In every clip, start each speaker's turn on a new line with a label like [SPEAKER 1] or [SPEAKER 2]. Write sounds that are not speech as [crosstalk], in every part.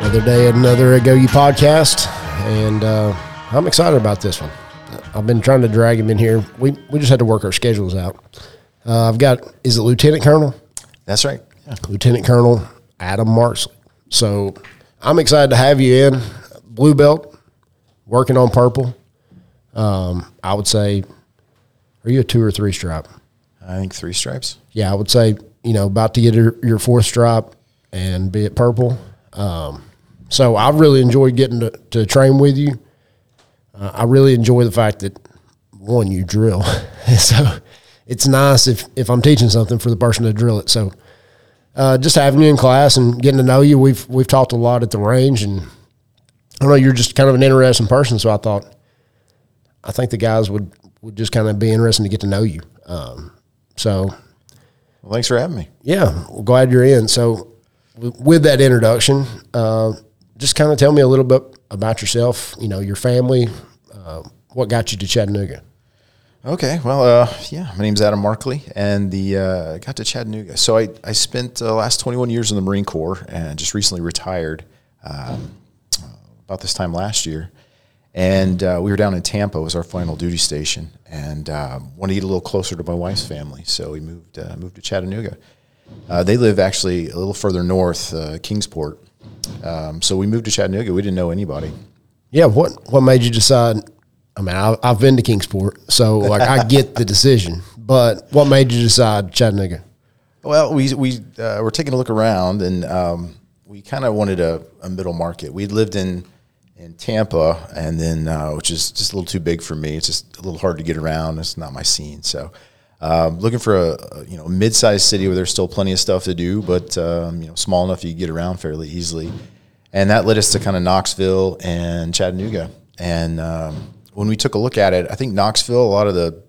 [SPEAKER 1] Another day, another Agoge podcast, and uh, I'm excited about this one. I've been trying to drag him in here. We we just had to work our schedules out. Uh, I've got is it Lieutenant Colonel?
[SPEAKER 2] That's right.
[SPEAKER 1] Lieutenant Colonel Adam Markley. So I'm excited to have you in. Blue belt, working on purple. Um, I would say, are you a two or three stripe?
[SPEAKER 2] I think three stripes.
[SPEAKER 1] Yeah, I would say you know about to get your, your fourth stripe and be it purple. Um, so I really enjoyed getting to, to train with you. Uh, I really enjoy the fact that one you drill, [laughs] so it's nice if if I'm teaching something for the person to drill it. So uh, just having you in class and getting to know you, we've we've talked a lot at the range, and I know you're just kind of an interesting person. So I thought, I think the guys would would just kind of be interested to get to know you. Um, so
[SPEAKER 2] Well, thanks for having me.
[SPEAKER 1] yeah, well, glad you're in. So, with that introduction, uh, just kind of tell me a little bit about yourself. You know, your family. Uh, what got you to Chattanooga?
[SPEAKER 2] Okay. Well, uh, yeah, my name's Adam Markley, and the uh, got to Chattanooga. So I I spent the last 21 years in the Marine Corps, and just recently retired um, about this time last year. And uh, we were down in Tampa was our final duty station, and um, wanted to get a little closer to my wife's family, so we moved uh, moved to Chattanooga. Uh, they live actually a little further north, uh, Kingsport. Um, so we moved to Chattanooga. We didn't know anybody.
[SPEAKER 1] Yeah, what what made you decide? I mean, I, I've been to Kingsport, so like I get the decision, but what made you decide Chattanooga?
[SPEAKER 2] Well, we we uh, were taking a look around, and um, we kind of wanted a, a middle market. We'd lived in in Tampa, and then uh, which is just a little too big for me. It's just a little hard to get around. It's not my scene. So, um, looking for a, a you know mid-sized city where there's still plenty of stuff to do, but um, you know small enough you can get around fairly easily. And that led us to kind of Knoxville and Chattanooga. And um, when we took a look at it, I think Knoxville, a lot of the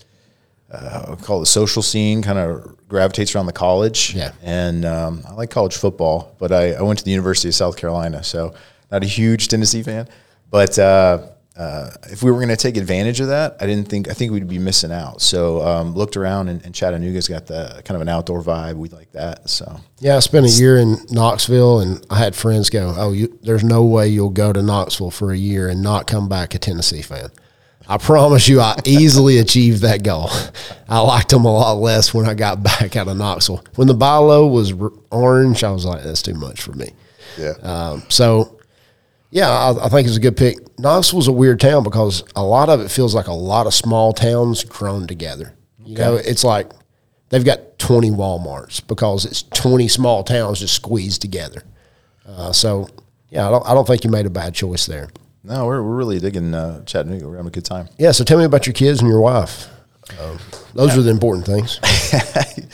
[SPEAKER 2] uh, call it the social scene kind of gravitates around the college.
[SPEAKER 1] Yeah.
[SPEAKER 2] And um, I like college football, but I, I went to the University of South Carolina, so not a huge Tennessee fan. But uh, uh, if we were going to take advantage of that, I didn't think I think we'd be missing out. So um, looked around, and, and Chattanooga's got the kind of an outdoor vibe. We like that. So
[SPEAKER 1] Yeah, I spent a year in Knoxville, and I had friends go, "Oh, you, there's no way you'll go to Knoxville for a year and not come back a Tennessee fan." I promise you, I easily [laughs] achieved that goal. I liked them a lot less when I got [laughs] back out of Knoxville. When the Bilo was r- orange, I was like, "That's too much for me."
[SPEAKER 2] yeah,
[SPEAKER 1] Um, so, yeah, I, I think it's a good pick. Knoxville's a weird town because a lot of it feels like a lot of small towns grown together. You know, it's like they've got 20 Walmarts because it's 20 small towns just squeezed together. Uh, so, yeah, I don't, I don't think you made a bad choice there.
[SPEAKER 2] no, we're, we're really digging uh, Chattanooga. We're having a good time.
[SPEAKER 1] Yeah, so tell me about your kids and your wife. Um, those are the important things. [laughs]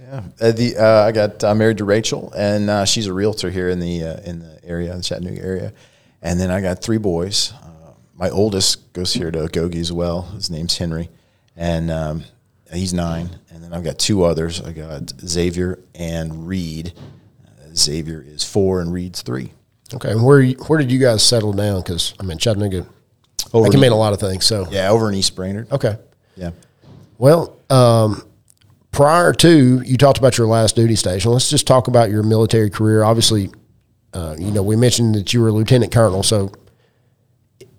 [SPEAKER 2] Yeah, uh, the uh, I got uh, married to Rachel, and uh, she's a realtor here in the uh, in the area, the Chattanooga area. And then I got three boys. Uh, my oldest goes here to Agoge as well. His name's Henry, and um, he's nine. And then I've got two others. I got Xavier and Reed. Uh, Xavier is four, and Reed's three.
[SPEAKER 1] Okay, and where you- where did you guys settle down? Because I mean, Chattanooga,
[SPEAKER 2] Over
[SPEAKER 1] that can mean a lot of things. So,
[SPEAKER 2] Yeah, over in East Brainerd.
[SPEAKER 1] okay.
[SPEAKER 2] Yeah.
[SPEAKER 1] Well, um, prior to you talked about your last duty station. Let's just talk about your military career. Obviously, uh, you know we mentioned that you were a lieutenant colonel, so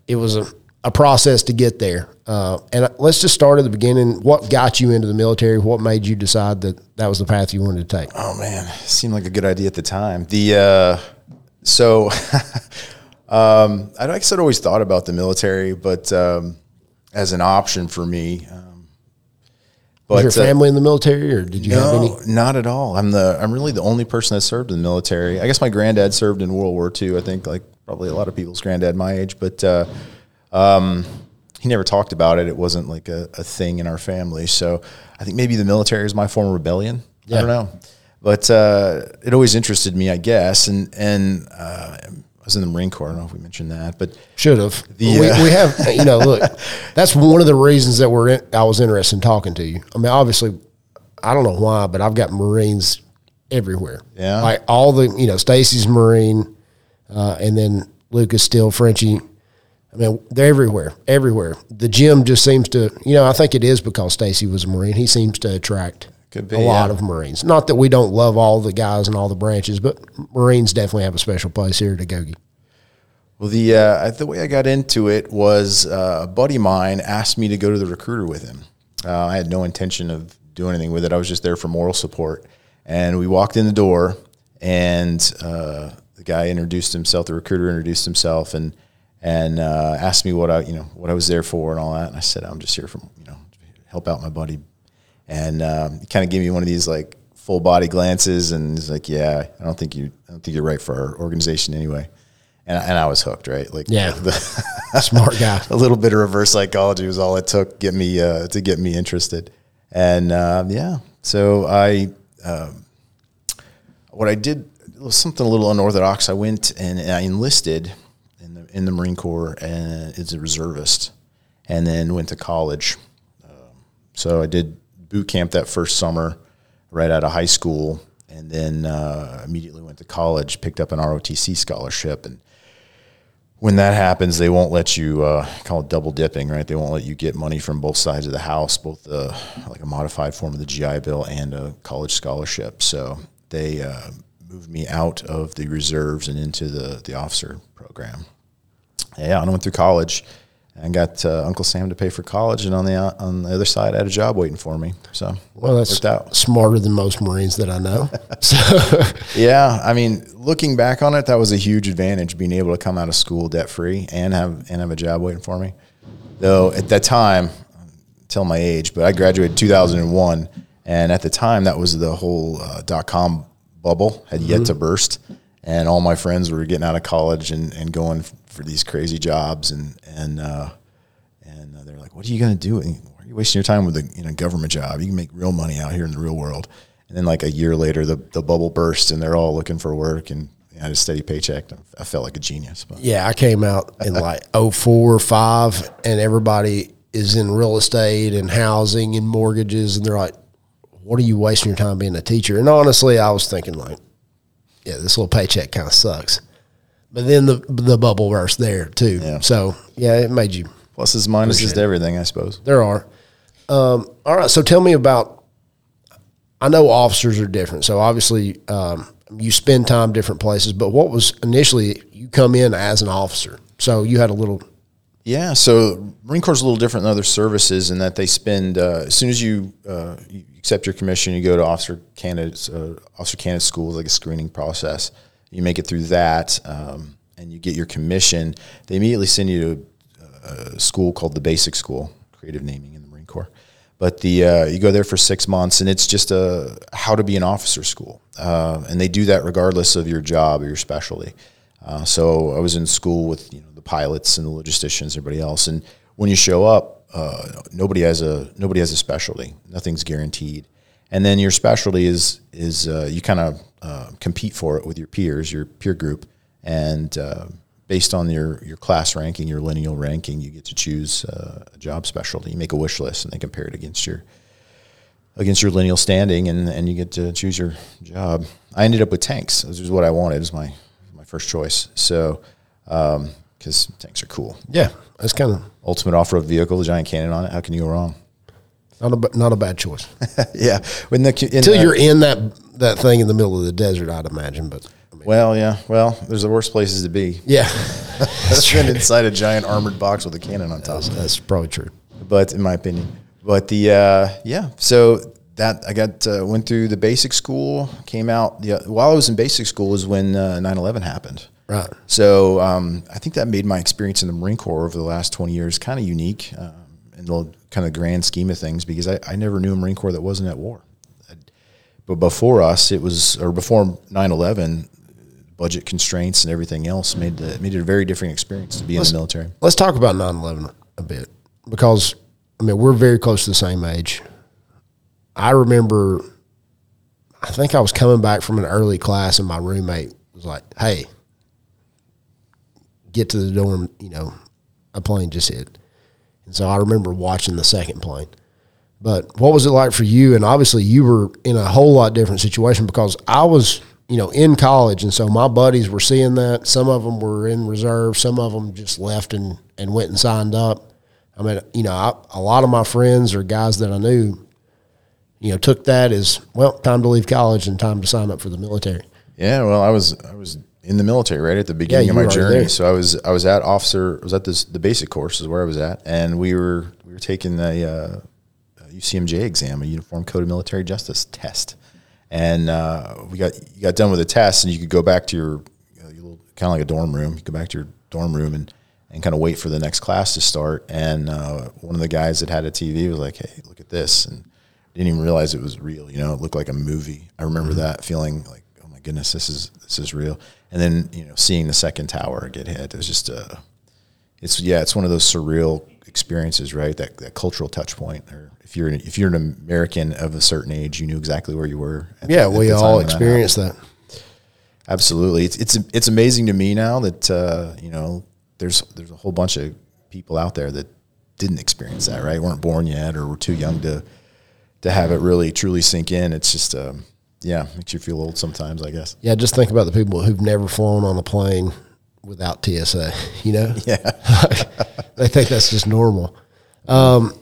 [SPEAKER 1] it was a, a process to get there. Uh, and let's just start at the beginning. What got you into the military? What made you decide that that was the path you wanted to take?
[SPEAKER 2] Oh man, seemed like a good idea at the time. The uh, so [laughs] um, I guess I'd always thought about the military, but um, as an option for me. Um,
[SPEAKER 1] Was
[SPEAKER 2] but
[SPEAKER 1] your
[SPEAKER 2] uh,
[SPEAKER 1] family in the military, or did you have any?
[SPEAKER 2] no, not at all. I'm the I'm really the only person that served in the military. I guess my granddad served in World War II. I think like probably a lot of people's granddad my age, but uh, um, he never talked about it. It wasn't like a, a thing in our family. So I think maybe the military is my form of rebellion. I don't know, but uh, it always interested me, I guess. And and uh, was in the Marine Corps. I don't know if we mentioned that, but
[SPEAKER 1] Should have.
[SPEAKER 2] The,
[SPEAKER 1] we,
[SPEAKER 2] uh,
[SPEAKER 1] we have, you know, look, [laughs] that's one of the reasons that we're in, I was interested in talking to you. I mean, obviously, I don't know why, but I've got Marines everywhere.
[SPEAKER 2] Yeah.
[SPEAKER 1] Like all the, you know, Stacy's Marine, uh, and then Lucas Steele, Frenchie. I mean, they're everywhere, everywhere. The gym just seems to, you know, I think it is because Stacy was a Marine. He seems to attract
[SPEAKER 2] Could be,
[SPEAKER 1] a lot
[SPEAKER 2] yeah.
[SPEAKER 1] of Marines. Not that we don't love all the guys and all the branches, but Marines definitely have a special place here at Agoge.
[SPEAKER 2] Well, the uh, the way I got into it was uh, a buddy of mine asked me to go to the recruiter with him. Uh, I had no intention of doing anything with it. I was just there for moral support. And we walked in the door, and uh, the guy introduced himself. The recruiter introduced himself, and and uh, asked me what I you know what I was there for and all that. And I said I'm just here for you know help out my buddy. And um, he kind of gave me one of these like full body glances, and he's like, "Yeah, I don't think you I don't think you're right for our organization anyway." And, and I was hooked, right? Like,
[SPEAKER 1] Yeah.
[SPEAKER 2] the, [laughs]
[SPEAKER 1] Smart guy. [laughs]
[SPEAKER 2] a little bit of reverse psychology was all it took get me uh, to get me interested. And um, yeah, so I um, what I did was something a little unorthodox. I went and, and I enlisted in the in the Marine Corps and as a reservist, and then went to college. Um, so I did boot camp that first summer, right out of high school, and then uh, immediately went to college. Picked up an ROTC scholarship and when that happens, they won't let you uh, call it double dipping, right? They won't let you get money from both sides of the house, both the like a modified form of the GI Bill and a college scholarship. So they uh, moved me out of the reserves and into the the officer program. Yeah, and I went through college and got uh, Uncle Sam to pay for college, and on the uh, on the other side, I had a job waiting for me. So
[SPEAKER 1] Well, that's
[SPEAKER 2] worked out.
[SPEAKER 1] smarter than most Marines that I know. So, [laughs]
[SPEAKER 2] Yeah, I mean, looking back on it, that was a huge advantage being able to come out of school debt free and have and have a job waiting for me. Though at that time, tell my age, but I graduated 2001, and at the time that was the whole uh, dot com bubble had yet to burst, and all my friends were getting out of college and, and going for these crazy jobs, and and uh, and uh, they're like, "What are you going to do? Why are you wasting your time with a you know government job? You can make real money out here in the real world." And then like a year later, the the bubble burst, and they're all looking for work, and I had a steady paycheck. I felt like a genius. But
[SPEAKER 1] yeah, I came out in like [laughs] 04 or 5, and everybody is in real estate and housing and mortgages, and they're like, what are you wasting your time being a teacher? And honestly, I was thinking, like, yeah, this little paycheck kind of sucks. But then the the bubble burst there too.
[SPEAKER 2] Yeah.
[SPEAKER 1] So yeah, it made you.
[SPEAKER 2] pluses, minuses to everything, I suppose.
[SPEAKER 1] There are. Um, all right. So tell me about. I know officers are different. So obviously, um, you spend time different places. But what was initially you come in as an officer? So you had a little.
[SPEAKER 2] Yeah, so Marine Corps is a little different than other services in that they spend uh, as soon as you, uh, you accept your commission, you go to officer candidates, uh, officer candidate school, like a screening process. You make it through that, um, and you get your commission. They immediately send you to a, a school called the Basic School, creative naming in the Marine Corps. But the uh, you go there for six months, and it's just a how to be an officer school, uh, and they do that regardless of your job or your specialty. Uh, so I was in school with you know the pilots and the logisticians, everybody else, and when you show up, uh, nobody has a nobody has a specialty. Nothing's guaranteed, and then your specialty is is uh, you kind of uh, compete for it with your peers, your peer group, and uh, based on your your class ranking, your lineal ranking, you get to choose uh, a job specialty. You make a wish list, and they compare it against your against your lineal standing, and, and you get to choose your job. I ended up with tanks. This is what I wanted. It was my my first choice. So, because tanks are cool.
[SPEAKER 1] Yeah, that's kind of
[SPEAKER 2] Ultimate off road vehicle, the giant cannon on it. How can you go wrong?
[SPEAKER 1] Not a not a bad choice. [laughs]
[SPEAKER 2] yeah. When the in
[SPEAKER 1] Until you're in that that thing in the middle of the desert, I'd imagine. But I mean,
[SPEAKER 2] well, yeah. Well, there's the worst places to be.
[SPEAKER 1] yeah, [laughs] [laughs]
[SPEAKER 2] That's been inside a giant armored box with a cannon on top.
[SPEAKER 1] that's, that's probably true.
[SPEAKER 2] but in my opinion. But the uh, yeah, so that I got uh, went through the basic school, came out. Yeah, while I was in basic school is when uh, 9/11 happened.
[SPEAKER 1] Right.
[SPEAKER 2] So um, I think that made my experience in the Marine Corps over the last 20 years kind of unique in the kind of grand scheme of things because I, I never knew a Marine Corps that wasn't at war. But before us, it was or before 9/11, budget constraints and everything else made the, made it a very different experience to be in the military.
[SPEAKER 1] Let's talk about 9-11 a bit because I mean we're very close to the same age. I remember, I think I was coming back from an early class, and my roommate was like, "Hey, get to the dorm, you know, a plane just hit. And so I remember watching the second plane. But what was it like for you? And obviously, you were in a whole lot different situation because I was, you know, in college, and so my buddies were seeing that. Some of them were in reserve. Some of them just left and and went and signed up. I mean, you know, I, a lot of my friends or guys that I knew, you know, took that as well time to leave college and time to sign up for the military.
[SPEAKER 2] Yeah, well, I was I was in the military right at the beginning
[SPEAKER 1] Yeah,
[SPEAKER 2] of my journey.
[SPEAKER 1] there.
[SPEAKER 2] So I was I was at officer I was at this the basic course is where I was at, and we were we were taking the uh, UCMJ exam, a Uniform Code of Military Justice test, and uh, we got you got done with the test, and you could go back to your, you know, your little kind of like a dorm room. You go back to your dorm room and and kind of wait for the next class to start. And uh, one of the guys that had a TV was like, "Hey, look at this," and didn't even realize it was real. You know, it looked like a movie. I remember that feeling like, "Oh my goodness, this is this is real." And then you know, seeing the second tower get hit, it was just uh it's yeah, it's one of those surreal experiences, right? That that cultural touch point. Or if you're if you're an American of a certain age, you knew exactly where you were. at
[SPEAKER 1] Yeah,
[SPEAKER 2] the-
[SPEAKER 1] we all
[SPEAKER 2] when that
[SPEAKER 1] experienced that.
[SPEAKER 2] Absolutely, it's it's it's amazing to me now that uh, you know there's there's a whole bunch of people out there that didn't experience that, right? weren't born yet, or were too young to to have it really truly sink in. It's just um, yeah, makes you feel old sometimes, I guess.
[SPEAKER 1] Yeah, just think about the people who've never flown on a plane without TSA. You know, [laughs]
[SPEAKER 2] Yeah, [laughs]
[SPEAKER 1] they think that's just normal. Um,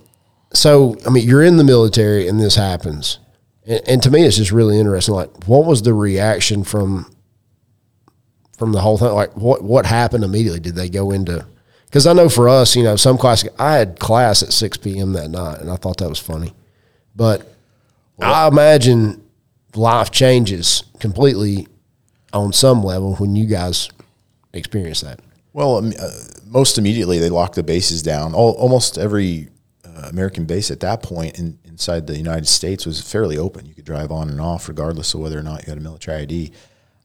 [SPEAKER 1] so, I mean, you're in the military and this happens, and, and to me, it's just really interesting. Like, what was the reaction from from the whole thing? Like, what what happened immediately? Did they go into? Because I know for us, you know, some class. I had class at six p.m. that night, and I thought that was funny, but I imagine life changes completely on some level when you guys experience that.
[SPEAKER 2] Well, um, uh, most immediately they locked the bases down. All, almost every uh, American base at that point in, inside the United States was fairly open. You could drive on and off regardless of whether or not you had a military ID,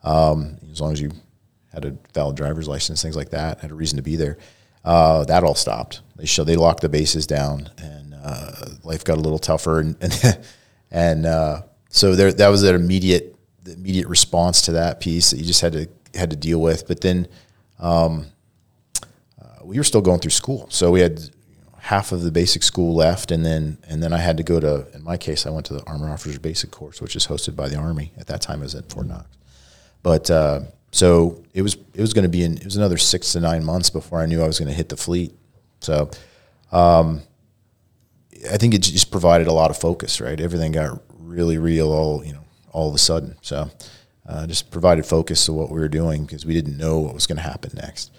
[SPEAKER 2] um, as long as you had a valid driver's license, things like that, had a reason to be there. Uh, that all stopped. They show they locked the bases down, and uh, life got a little tougher. And and, [laughs] and uh, so there, that was an immediate the immediate response to that piece that you just had to had to deal with. But then we were still going through school, so we had half of the basic school left, and then and then I had to go to. In my case, I went to the Armor Officers Basic Course, which is hosted by the Army. At that time, I was at Fort Knox, but uh, so it was it was going to be in it was another six to nine months before I knew I was going to hit the fleet. So, um, I think it just provided a lot of focus. Right, everything got really real all you know all of a sudden. So. Uh, just provided focus to what we were doing because we didn't know what was going to happen next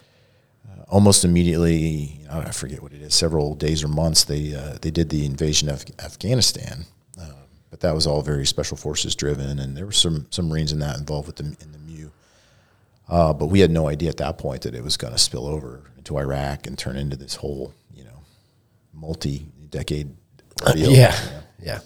[SPEAKER 2] almost immediately, you know, I forget what it is, several days or months, they uh, they did the invasion of Afghanistan. Uh, but that was all very special forces driven, and there were some some Marines in that involved with them in the MEU. Uh, but we had no idea at that point that it was going to spill over into Iraq and turn into this whole, you know, multi-decade ordeal.
[SPEAKER 1] Yeah, yeah,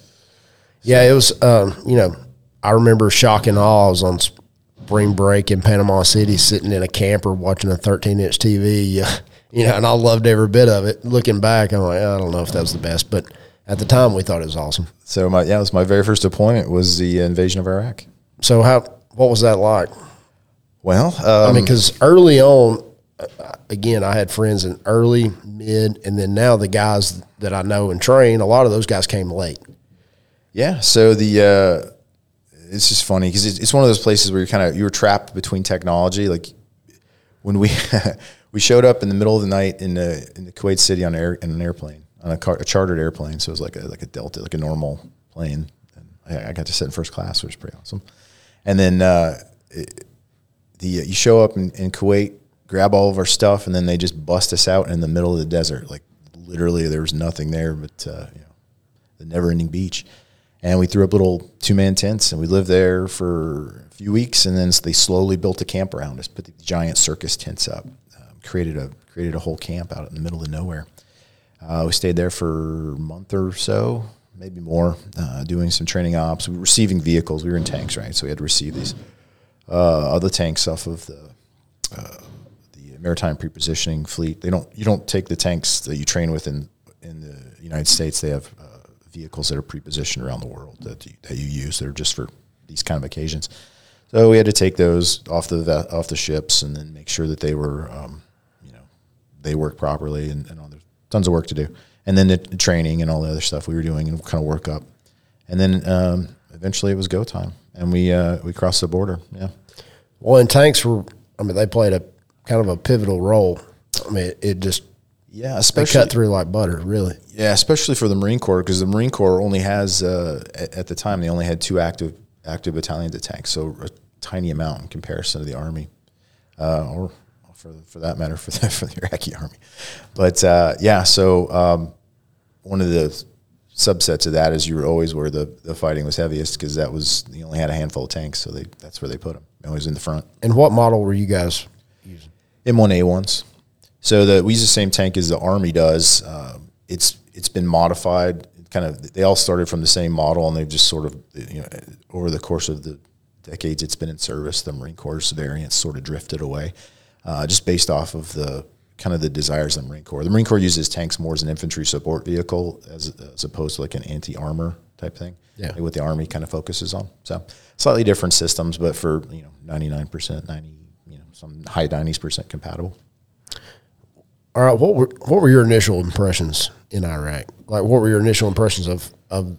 [SPEAKER 1] yeah. It was, um, you know, I remember shock and awe. I was on spring break in Panama City, sitting in a camper watching a 13 inch TV. Uh, [laughs] you know, and I loved every bit of it. Looking back, I'm like, I don't know if that was the best, but at the time, we thought it was awesome.
[SPEAKER 2] So my yeah, it was my very first deployment was the invasion of Iraq.
[SPEAKER 1] So how? What was that like?
[SPEAKER 2] Well, um,
[SPEAKER 1] I mean, because early on, uh, again, I had friends in early, mid, and then now the guys that I know and train, a lot of those guys came late.
[SPEAKER 2] Yeah. So the uh, it's just funny because it's, it's one of those places where you're kind of you were trapped between technology. Like when we [laughs] we showed up in the middle of the night in the in the Kuwait City on air in an airplane on a, car, a chartered airplane. So it was like a like a Delta, like a normal plane. And I, I got to sit in first class, which was pretty awesome. And then uh, it, the you show up in, in Kuwait, grab all of our stuff, and then they just bust us out in the middle of the desert. Like literally, there was nothing there but uh, you know the never-ending beach. And we threw up little two-man tents, and we lived there for a few weeks. And then they slowly built a camp around us, put the giant circus tents up, um, created a created a whole camp out in the middle of nowhere. Uh, we stayed there for a month or so, maybe more, uh, doing some training ops. We were receiving vehicles. We were in tanks, right? So we had to receive these uh, other tanks off of the uh, the maritime prepositioning fleet. They don't you don't take the tanks that you train with in in the United States. They have vehicles that are prepositioned around the world that you, that you use. that are just for these kind of occasions. So we had to take those off the off the ships and then make sure that they were um, you know, they work properly and, and all there's tons of work to do. And then the training and all the other stuff we were doing and kind of work up. And then um, eventually it was go time, and we uh, we crossed the border. Yeah.
[SPEAKER 1] Well, and tanks were. I mean, they played a kind of a pivotal role. I mean, it, it just
[SPEAKER 2] Yeah,
[SPEAKER 1] they
[SPEAKER 2] especially
[SPEAKER 1] cut through like butter, really.
[SPEAKER 2] Yeah, especially for the Marine Corps because the Marine Corps only has uh, at, at the time they only had two active active battalions of tanks, so a tiny amount in comparison to the Army, uh, or for for that matter [laughs] for the for the Iraqi Army. But uh, yeah, so um, one of the subsets of that is you were always where the, the fighting was heaviest because that was you only had a handful of tanks, so they that's where they put them. Always in the front.
[SPEAKER 1] And what model were you guys using?
[SPEAKER 2] M1A ones. So the we use the same tank as the Army does. Um, it's it's been modified. Kind of, they all started from the same model, and they've just sort of, you know, over the course of the decades it's been in service, the Marine Corps variants sort of drifted away, uh, just based off of the kind of the desires of the Marine Corps. The Marine Corps uses tanks more as an infantry support vehicle as as opposed to like an anti armor type thing.
[SPEAKER 1] Yeah.
[SPEAKER 2] like what the Army kind of focuses on. So slightly different systems, but for you know ninety nine percent, ninety you know some high nineties percent compatible.
[SPEAKER 1] All right, what were what were your initial impressions in Iraq? Like, what were your initial impressions of of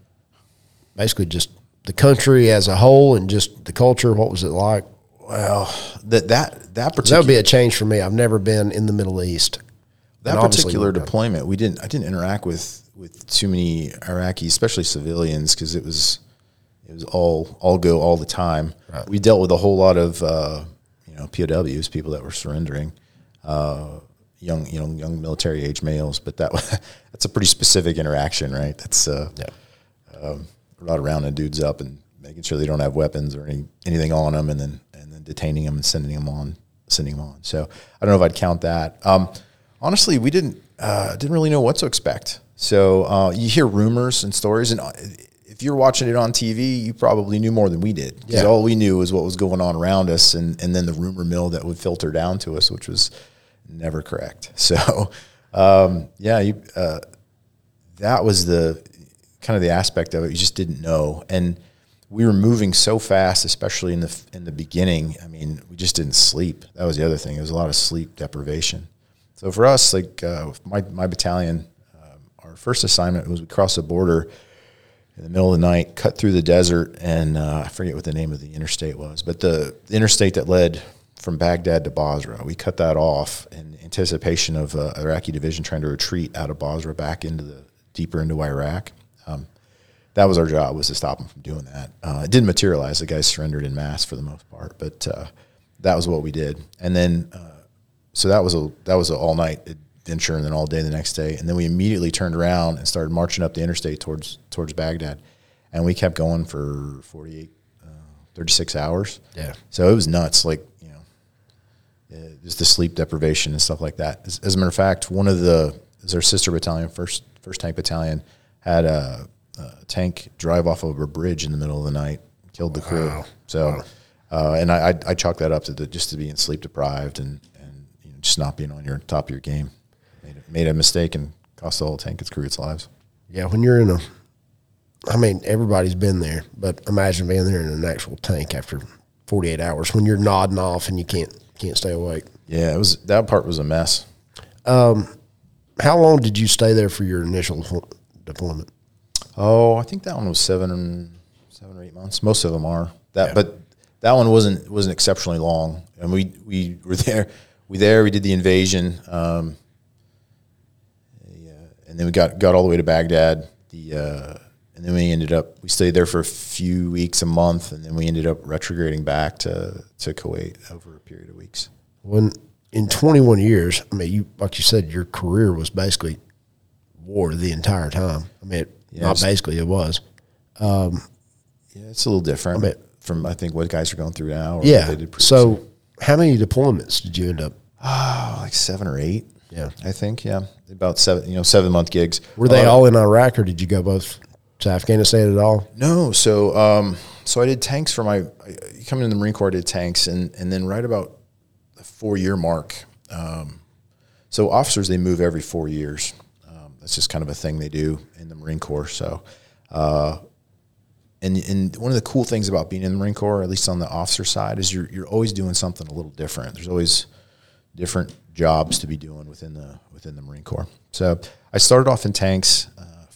[SPEAKER 1] basically just the country as a whole and just the culture? What was it like?
[SPEAKER 2] Well, that that that particular That
[SPEAKER 1] would be a change for me. I've never been in the Middle East.
[SPEAKER 2] that particular deployment, we didn't. I didn't interact with with too many Iraqis, especially civilians, because it was it was all all go all the time.
[SPEAKER 1] Right.
[SPEAKER 2] We dealt with a whole lot of uh, you know POWs, people that were surrendering, uh, young you know young military age males. But that [laughs] that's a pretty specific interaction, right? That's uh,
[SPEAKER 1] Yeah.
[SPEAKER 2] um, a lot of rounding dudes up and making sure they don't have weapons or any anything on them, and then and then detaining them and sending them on, sending them on. So I don't know if I'd count that. Um, honestly, we didn't uh, didn't really know what to expect. So uh, you hear rumors and stories, and uh, if you're watching it on TV, you probably knew more than we did. 'Cause
[SPEAKER 1] Yeah.
[SPEAKER 2] all we knew was what was going on around us, and and then the rumor mill that would filter down to us, which was never correct. [laughs] So um, yeah, you. Uh, that was the kind of the aspect of it. You just didn't know, and we were moving so fast, especially in the in the beginning. I mean, we just didn't sleep. That was the other thing. It was a lot of sleep deprivation. So for us, like uh, my my battalion, um, our first assignment was we crossed the border in the middle of the night, cut through the desert, and uh, I forget what the name of the interstate was, but the, the interstate that led from Baghdad to Basra, we cut that off in anticipation of uh, Iraqi division trying to retreat out of Basra back into the deeper into Iraq. Um, that was our job was to stop them from doing that. Uh, it didn't materialize. The guys surrendered in mass for the most part, but uh, that was what we did. And then, uh, so that was a that was an all night adventure, and then all day the next day. And then we immediately turned around and started marching up the interstate towards towards Baghdad, and we kept going for 48, uh, 36 hours.
[SPEAKER 1] Yeah.
[SPEAKER 2] So it was nuts. Like know, uh, just the sleep deprivation and stuff like that. As, as a matter of fact, one of the is our sister battalion, first first tank battalion, had a, a tank drive off of a bridge in the middle of the night, killed the crew.
[SPEAKER 1] Wow.
[SPEAKER 2] So, uh, and I, I I chalk that up to the, just to being sleep deprived and and you know, just not being on your top of your game. Made a, made a mistake and cost the whole tank its crew its lives.
[SPEAKER 1] Yeah, when you're in a, I mean, everybody's been there, but imagine being there in an actual tank after 48 hours when you're nodding off and you can't can't stay awake.
[SPEAKER 2] Yeah, it was that part was a mess.
[SPEAKER 1] Um, How long did you stay there for your initial deplo- deployment?
[SPEAKER 2] Oh, I think that one was seven, seven or eight months. Most of them are that,
[SPEAKER 1] Yeah.
[SPEAKER 2] but that one wasn't wasn't exceptionally long. And we we were there. We there. We did the invasion. Um, yeah, and then we got got all the way to Baghdad. The uh, and then we ended up we stayed there for a few weeks, a month, and then we ended up retrograding back to to Kuwait over a period of weeks.
[SPEAKER 1] When in 21 years, I mean, you like you said, your career was basically war the entire time. I mean, it,
[SPEAKER 2] Yeah,
[SPEAKER 1] not basically, it was.
[SPEAKER 2] Yeah, it's a little different
[SPEAKER 1] I bet-
[SPEAKER 2] from I think what guys are going through now. Or
[SPEAKER 1] Yeah.
[SPEAKER 2] they did previously.
[SPEAKER 1] So, how many deployments did you end up?
[SPEAKER 2] oh, like seven or eight.
[SPEAKER 1] Yeah.
[SPEAKER 2] I think yeah, about seven you know seven month gigs.
[SPEAKER 1] Were they
[SPEAKER 2] Uh,
[SPEAKER 1] all in Iraq, or did you go both to Afghanistan at all?
[SPEAKER 2] No, so um, so I did tanks for my coming in the Marine Corps. I did tanks, and and then right about the four year mark. Um, so officers they move every four years. Um, that's just kind of a thing they do in the Marine Corps. So. Uh, and, and one of the cool things about being in the Marine Corps, at least on the officer side, is you're you're always doing something a little different. There's always different jobs to be doing within the within the Marine Corps. So I started off in tanks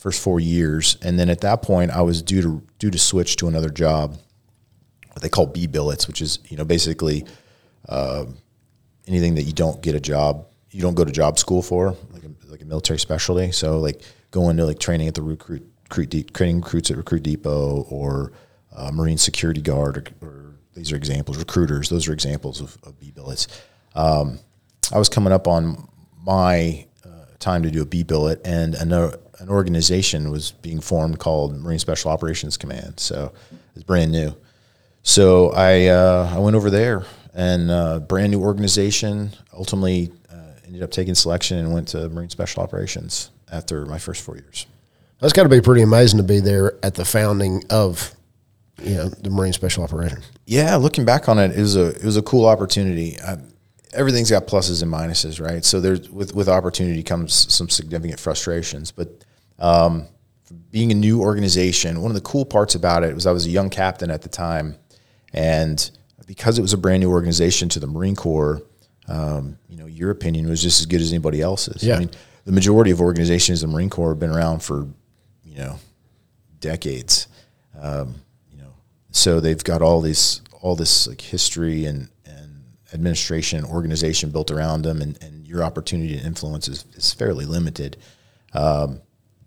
[SPEAKER 2] first four years, and then at that point I was due to due to switch to another job, what they call B billets, which is you know basically uh, anything that you don't get a job, you don't go to job school for, like a, like a military specialty. So like going to like training at the recruit, recruit de- training recruits at Recruit Depot or uh, Marine Security Guard, or, or, these are examples. Recruiters, those are examples of, of B billets. Um, I was coming up on my uh, time to do a B billet, and an, an organization was being formed called Marine Special Operations Command. So it's brand new. So I uh, I went over there and uh, brand new organization. Ultimately, uh, ended up taking selection and went to Marine Special Operations after my first four years.
[SPEAKER 1] That's got to be pretty amazing to be there at the founding of you know the Marine Special Operations.
[SPEAKER 2] Yeah, looking back on it, it was a it was a cool opportunity. I, everything's got pluses and minuses, right? So there's with with opportunity comes some significant frustrations, but um, being a new organization, one of the cool parts about it was I was a young captain at the time, and because it was a brand new organization to the Marine Corps, um, you know, your opinion was just as good as anybody else's.
[SPEAKER 1] Yeah.
[SPEAKER 2] I mean, the majority of organizations in the Marine Corps have been around for, you know, decades. Um, you know, so they've got all this all this like history and and administration and organization built around them, and, and your opportunity to influence is, is fairly limited. Um,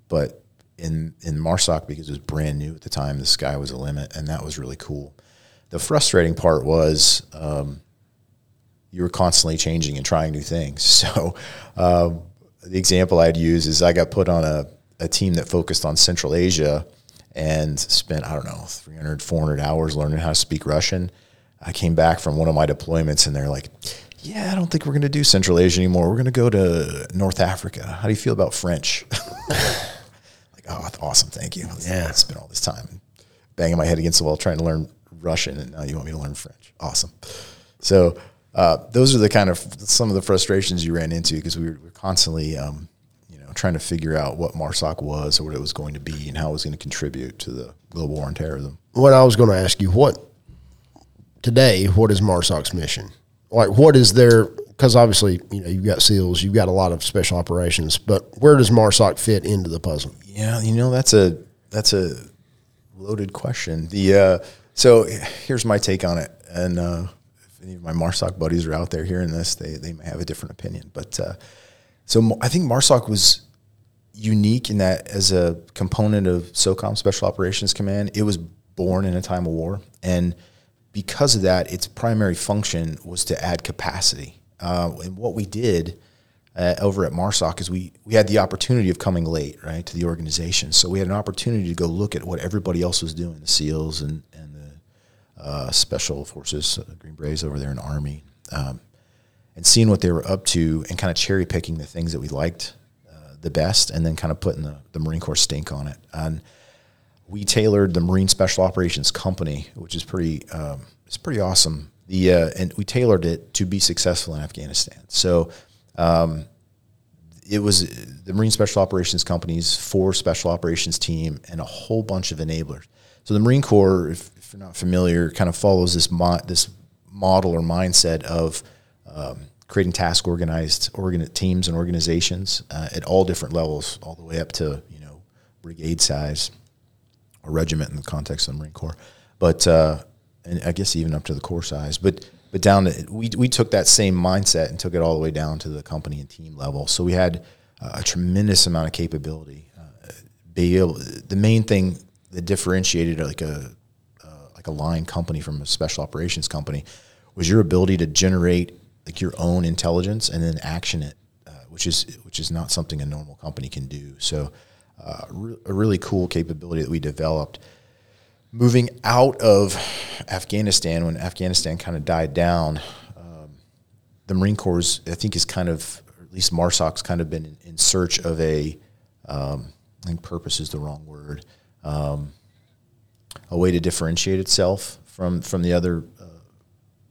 [SPEAKER 2] but in in MARSOC, because it was brand new at the time, the sky was the limit, and that was really cool. The frustrating part was um, you were constantly changing and trying new things. [laughs] So um, the example I'd use is I got put on a, a team that focused on Central Asia and spent, I don't know, 300, 400 hours learning how to speak Russian. I came back from one of my deployments and they're like, yeah, I don't think we're going to do Central Asia anymore. We're going to go to North Africa. How do you feel about French? [laughs] like, oh, awesome. Thank you.
[SPEAKER 1] Yeah.
[SPEAKER 2] I spent all this time banging my head against the wall trying to learn Russian, and now you want me to learn French. Awesome. So uh, those are the kind of some of the frustrations you ran into because we were, we were constantly, um, you know, trying to figure out what MARSOC was or what it was going to be and how it was going to contribute to the global war on terrorism.
[SPEAKER 1] What I was going to ask you, what today, what is MARSOC's mission? Like, what is their? Because obviously, you know, you've got SEALs, you've got a lot of special operations, but where does MARSOC fit into the puzzle?
[SPEAKER 2] Yeah, you know, that's a that's a loaded question. The uh, so here's my take on it, and uh, if any of my MARSOC buddies are out there hearing this, they they may have a different opinion. But uh, so I think MARSOC was unique in that as a component of SOCOM Special Operations Command, it was born in a time of war, and because of that, its primary function was to add capacity. Uh, and what we did uh, over at MARSOC is we we had the opportunity of coming late, right, to the organization. So we had an opportunity to go look at what everybody else was doing, the SEALs and and the uh, Special Forces, uh, Green Berets over there in Army, um, and seeing what they were up to, and kind of cherry picking the things that we liked uh, the best, and then kind of putting the, the Marine Corps stink on it. And we tailored the Marine Special Operations Company, which is pretty um, it's pretty awesome. The uh, and we tailored it to be successful in Afghanistan. So um, it was the Marine Special Operations Company's four special operations team and a whole bunch of enablers. So the Marine Corps, if, if you're not familiar, kind of follows this mo- this model or mindset of um, creating task organized organ- teams and organizations uh, at all different levels, all the way up to you know brigade size or regiment in the context of the Marine Corps, but uh, and I guess even up to the corps size, but but down to we we took that same mindset and took it all the way down to the company and team level. So we had a tremendous amount of capability. Uh, be able, the main thing that differentiated like a uh, like a line company from a special operations company was your ability to generate like your own intelligence and then action it, uh, which is which is not something a normal company can do. So uh, re- a really cool capability that we developed moving out of Afghanistan, when Afghanistan kind of died down, um, the Marine Corps, I think, is kind of, at least MARSOC's kind of been in, in search of a, um, I think purpose is the wrong word, um, a way to differentiate itself from from the other uh,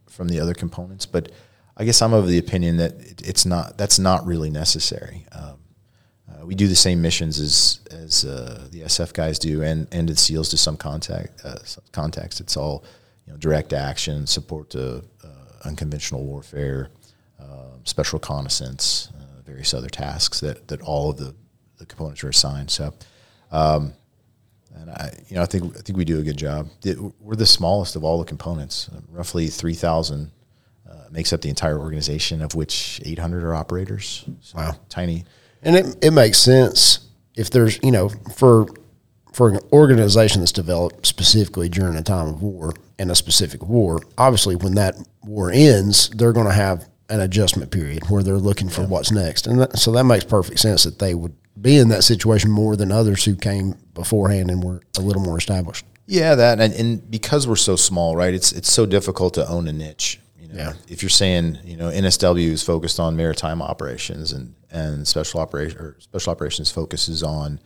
[SPEAKER 2] from the other components. But I guess I'm of the opinion that it, it's not that's not really necessary. Um, uh, we do the same missions as as uh, the SF guys do, and and the SEALs to some contact uh, context. It's all you know, direct action, support to uh, unconventional warfare, um, special reconnaissance, uh, various other tasks that that all of the the components are assigned. So. Um, and I, you know, I think I think we do a good job. We're the smallest of all the components. Roughly three thousand uh, makes up the entire organization, of which eight hundred are operators. So wow, tiny.
[SPEAKER 1] And it it makes sense if there's you know for for an organization that's developed specifically during a time of war and a specific war. Obviously, when that war ends, they're going to have an adjustment period where they're looking for yeah. what's next, and that, so that makes perfect sense that they would be in that situation more than others who came beforehand and were a little more established.
[SPEAKER 2] Yeah, that and, and because we're so small, right? It's it's so difficult to own a niche. You know, yeah. if you're saying you know NSW is focused on maritime operations and and special operation or special operations focuses on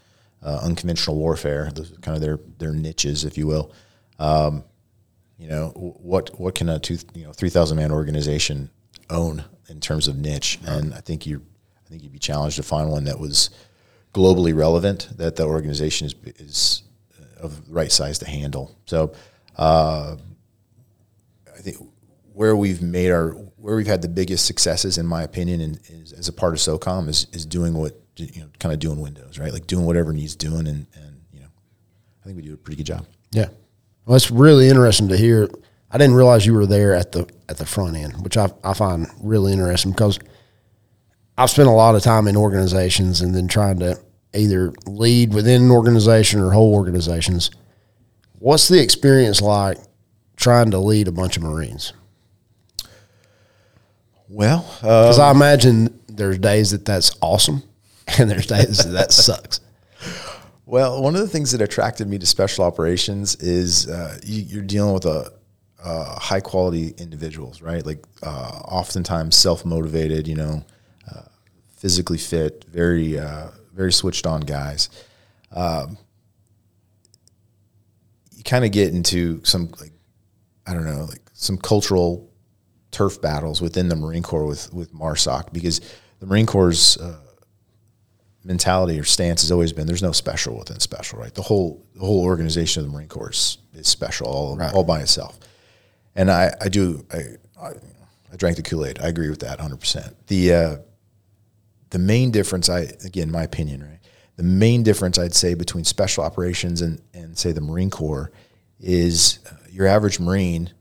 [SPEAKER 2] uh, unconventional warfare, those are kind of their their niches, if you will. Um, you know what what can a two you know three thousand man organization own in terms of niche? And I think you I think you'd be challenged to find one that was globally relevant that the organization is, is of the right size to handle. So, uh, I think where we've made our where we've had the biggest successes, in my opinion, and as a part of SOCOM, is is doing what you know, kind of doing Windows, right? Like doing whatever needs doing, and and you know, I think we do a pretty good job.
[SPEAKER 1] Yeah, well, it's really interesting to hear. I didn't realize you were there at the at the front end, which I I find really interesting because I've spent a lot of time in organizations and then trying to either lead within an organization or whole organizations. What's the experience like trying to lead a bunch of Marines?
[SPEAKER 2] Well,
[SPEAKER 1] because um, I imagine there's days that that's awesome, [laughs] and there's days that that sucks.
[SPEAKER 2] Well, one of the things that attracted me to special operations is uh, you, are dealing with a uh, high quality individuals, right? Like uh, oftentimes self motivated, you know, physically fit, very uh, very switched on guys. Um, you kind of get into some like I don't know like some cultural turf battles within the Marine Corps with with MARSOC because the Marine Corps' uh, mentality or stance has always been there's no special within special, right? The whole the whole organization of the Marine Corps is, special all, right. all by itself. And I, I do I, I, I drank the Kool Aid. I agree with that 100. percent The uh, the main difference, I again, my opinion, right? The main difference I'd say between special operations and, and say the Marine Corps is uh, your average Marine,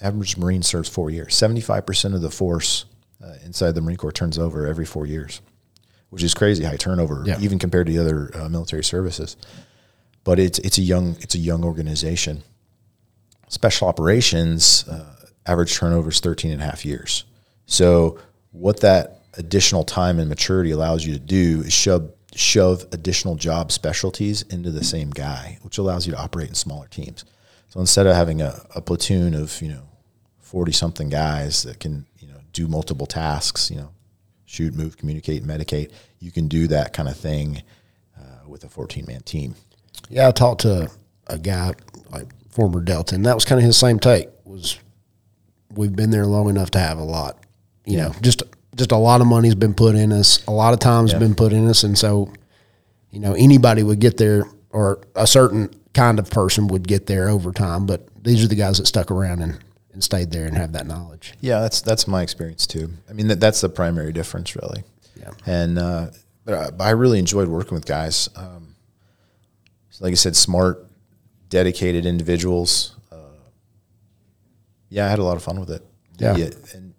[SPEAKER 2] average Marine serves four years. Seventy five percent of the force uh, inside the Marine Corps turns over every four years, which is crazy high turnover, yeah. even compared to the other uh, military services. But it's it's a young it's a young organization. Special operations uh, average turnover is 13 and a half years. So what that additional time and maturity allows you to do is shove shove additional job specialties into the same guy, which allows you to operate in smaller teams. So instead of having a, a platoon of, you know, 40 something guys that can, you know, do multiple tasks, you know, shoot, move, communicate, medicate, you can do that kind of thing uh, with a 14 man team.
[SPEAKER 1] Yeah. I talked to a guy like former Delta and that was kind of his same take was we've been there long enough to have a lot, you yeah. know, just just a lot of money's been put in us. A lot of time's yeah. been put in us, and so you know anybody would get there, or a certain kind of person would get there over time. But these are the guys that stuck around and, and stayed there and have that knowledge.
[SPEAKER 2] Yeah, that's that's my experience too. I mean, that, that's the primary difference, really. Yeah, and uh, but I, I, really enjoyed working with guys. Um, like I said, smart, dedicated individuals. Uh, yeah, I had a lot of fun with it.
[SPEAKER 1] Yeah, yeah
[SPEAKER 2] and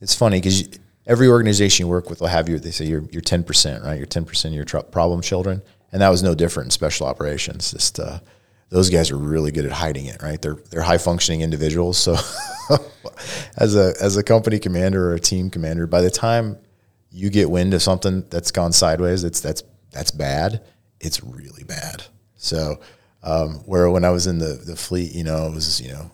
[SPEAKER 2] it's funny because every organization you work with will have you. They say you're you're ten percent, right? You're ten percent of your tr- problem children, and that was no different in special operations. Just uh, those guys are really good at hiding it, right? They're they're high functioning individuals. So [laughs] as a as a company commander or a team commander, by the time you get wind of something that's gone sideways, that's that's that's bad. It's really bad. So um, where when I was in the the fleet, you know, it was you know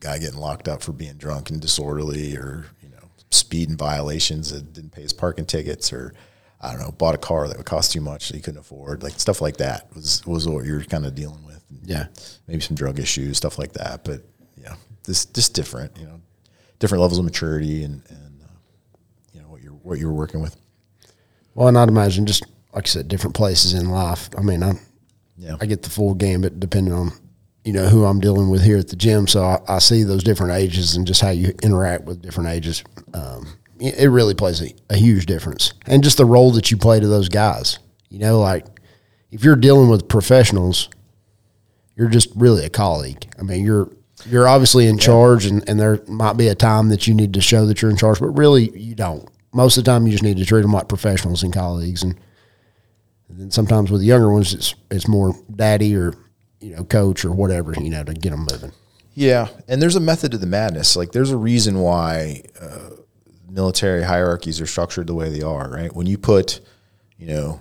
[SPEAKER 2] guy getting locked up for being drunk and disorderly or you know speeding violations and didn't pay his parking tickets or I don't know, bought a car that would cost too much that he couldn't afford. Like stuff like that was was what you're kind of dealing with.
[SPEAKER 1] Yeah,
[SPEAKER 2] maybe some drug issues, stuff like that. But yeah, this just different, you know, different levels of maturity and and uh, you know what you're what you're working with.
[SPEAKER 1] Well, and I'd imagine just like I said, different places in life. I mean, I yeah, I get the full gambit depending on you know who I'm dealing with here at the gym, so I, I see those different ages and just how you interact with different ages. Um, it really plays a, a huge difference, and just the role that you play to those guys. You know, like if you're dealing with professionals, you're just really a colleague. I mean, you're you're obviously in charge, and, and there might be a time that you need to show that you're in charge, but really you don't. Most of the time, you just need to treat them like professionals and colleagues, and, and then sometimes with the younger ones, it's it's more daddy or you know coach or whatever you know to get them moving.
[SPEAKER 2] Yeah, and there's a method to the madness. Like there's a reason why uh, military hierarchies are structured the way they are. Right? When you put, you know,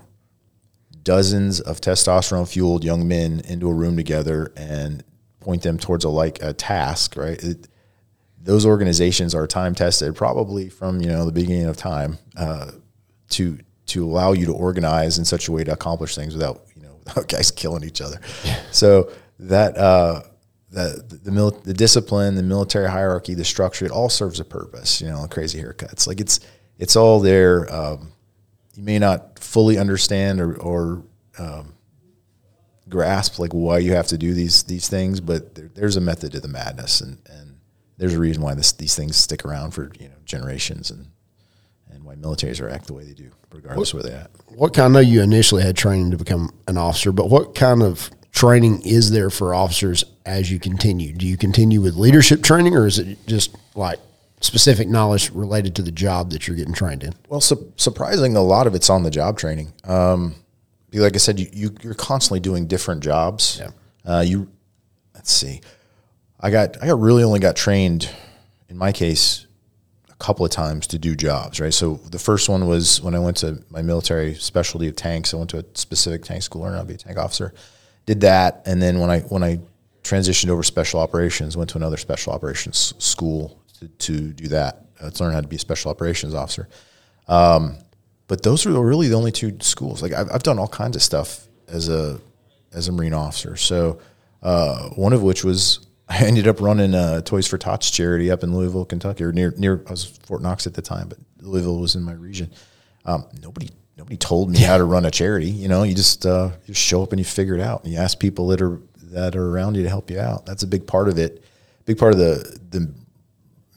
[SPEAKER 2] dozens of testosterone fueled young men into a room together and point them towards a like a task, right? It, those organizations are time tested, probably from you know the beginning of time, uh, to to allow you to organize in such a way to accomplish things without you know [laughs] without guys killing each other. So that uh, that the mil- the discipline, the military hierarchy, the structure, it all serves a purpose. You know, crazy haircuts, like it's it's all there. Um, you may not fully understand or, or um, grasp like why you have to do these these things, but there, there's a method to the madness, and, and there's a reason why this, these things stick around for you know generations, and and why militaries are act the way they do, regardless where they're at.
[SPEAKER 1] What kind? I know you initially had training to become an officer, but what kind of training is there for officers as you continue? Do you continue with leadership training, or is it just like specific knowledge related to the job that you're getting trained in?
[SPEAKER 2] Well, su- surprising, a lot of it's on the job training. Um, like I said, you, you you're constantly doing different jobs.
[SPEAKER 1] Yeah.
[SPEAKER 2] Uh, you let's see, I got I got really only got trained in my case a couple of times to do jobs. Right. So the first one was when I went to my military specialty of tanks. I went to a specific tank school, how to be a tank officer. Did that, and then when I when I transitioned over special operations, went to another special operations school to, to do that. To learn how to be a special operations officer. Um, but those are really the only two schools. Like I've, I've done all kinds of stuff as a as a Marine officer. So uh, one of which was [laughs] I ended up running a Toys for Tots charity up in Louisville, Kentucky, or near near I was Fort Knox at the time, but Louisville was in my region. Um, nobody nobody told me how to run a charity. You know, you just uh, you just show up and you figure it out. And you ask people that are that are around you to help you out. That's a big part of it. Big part of the the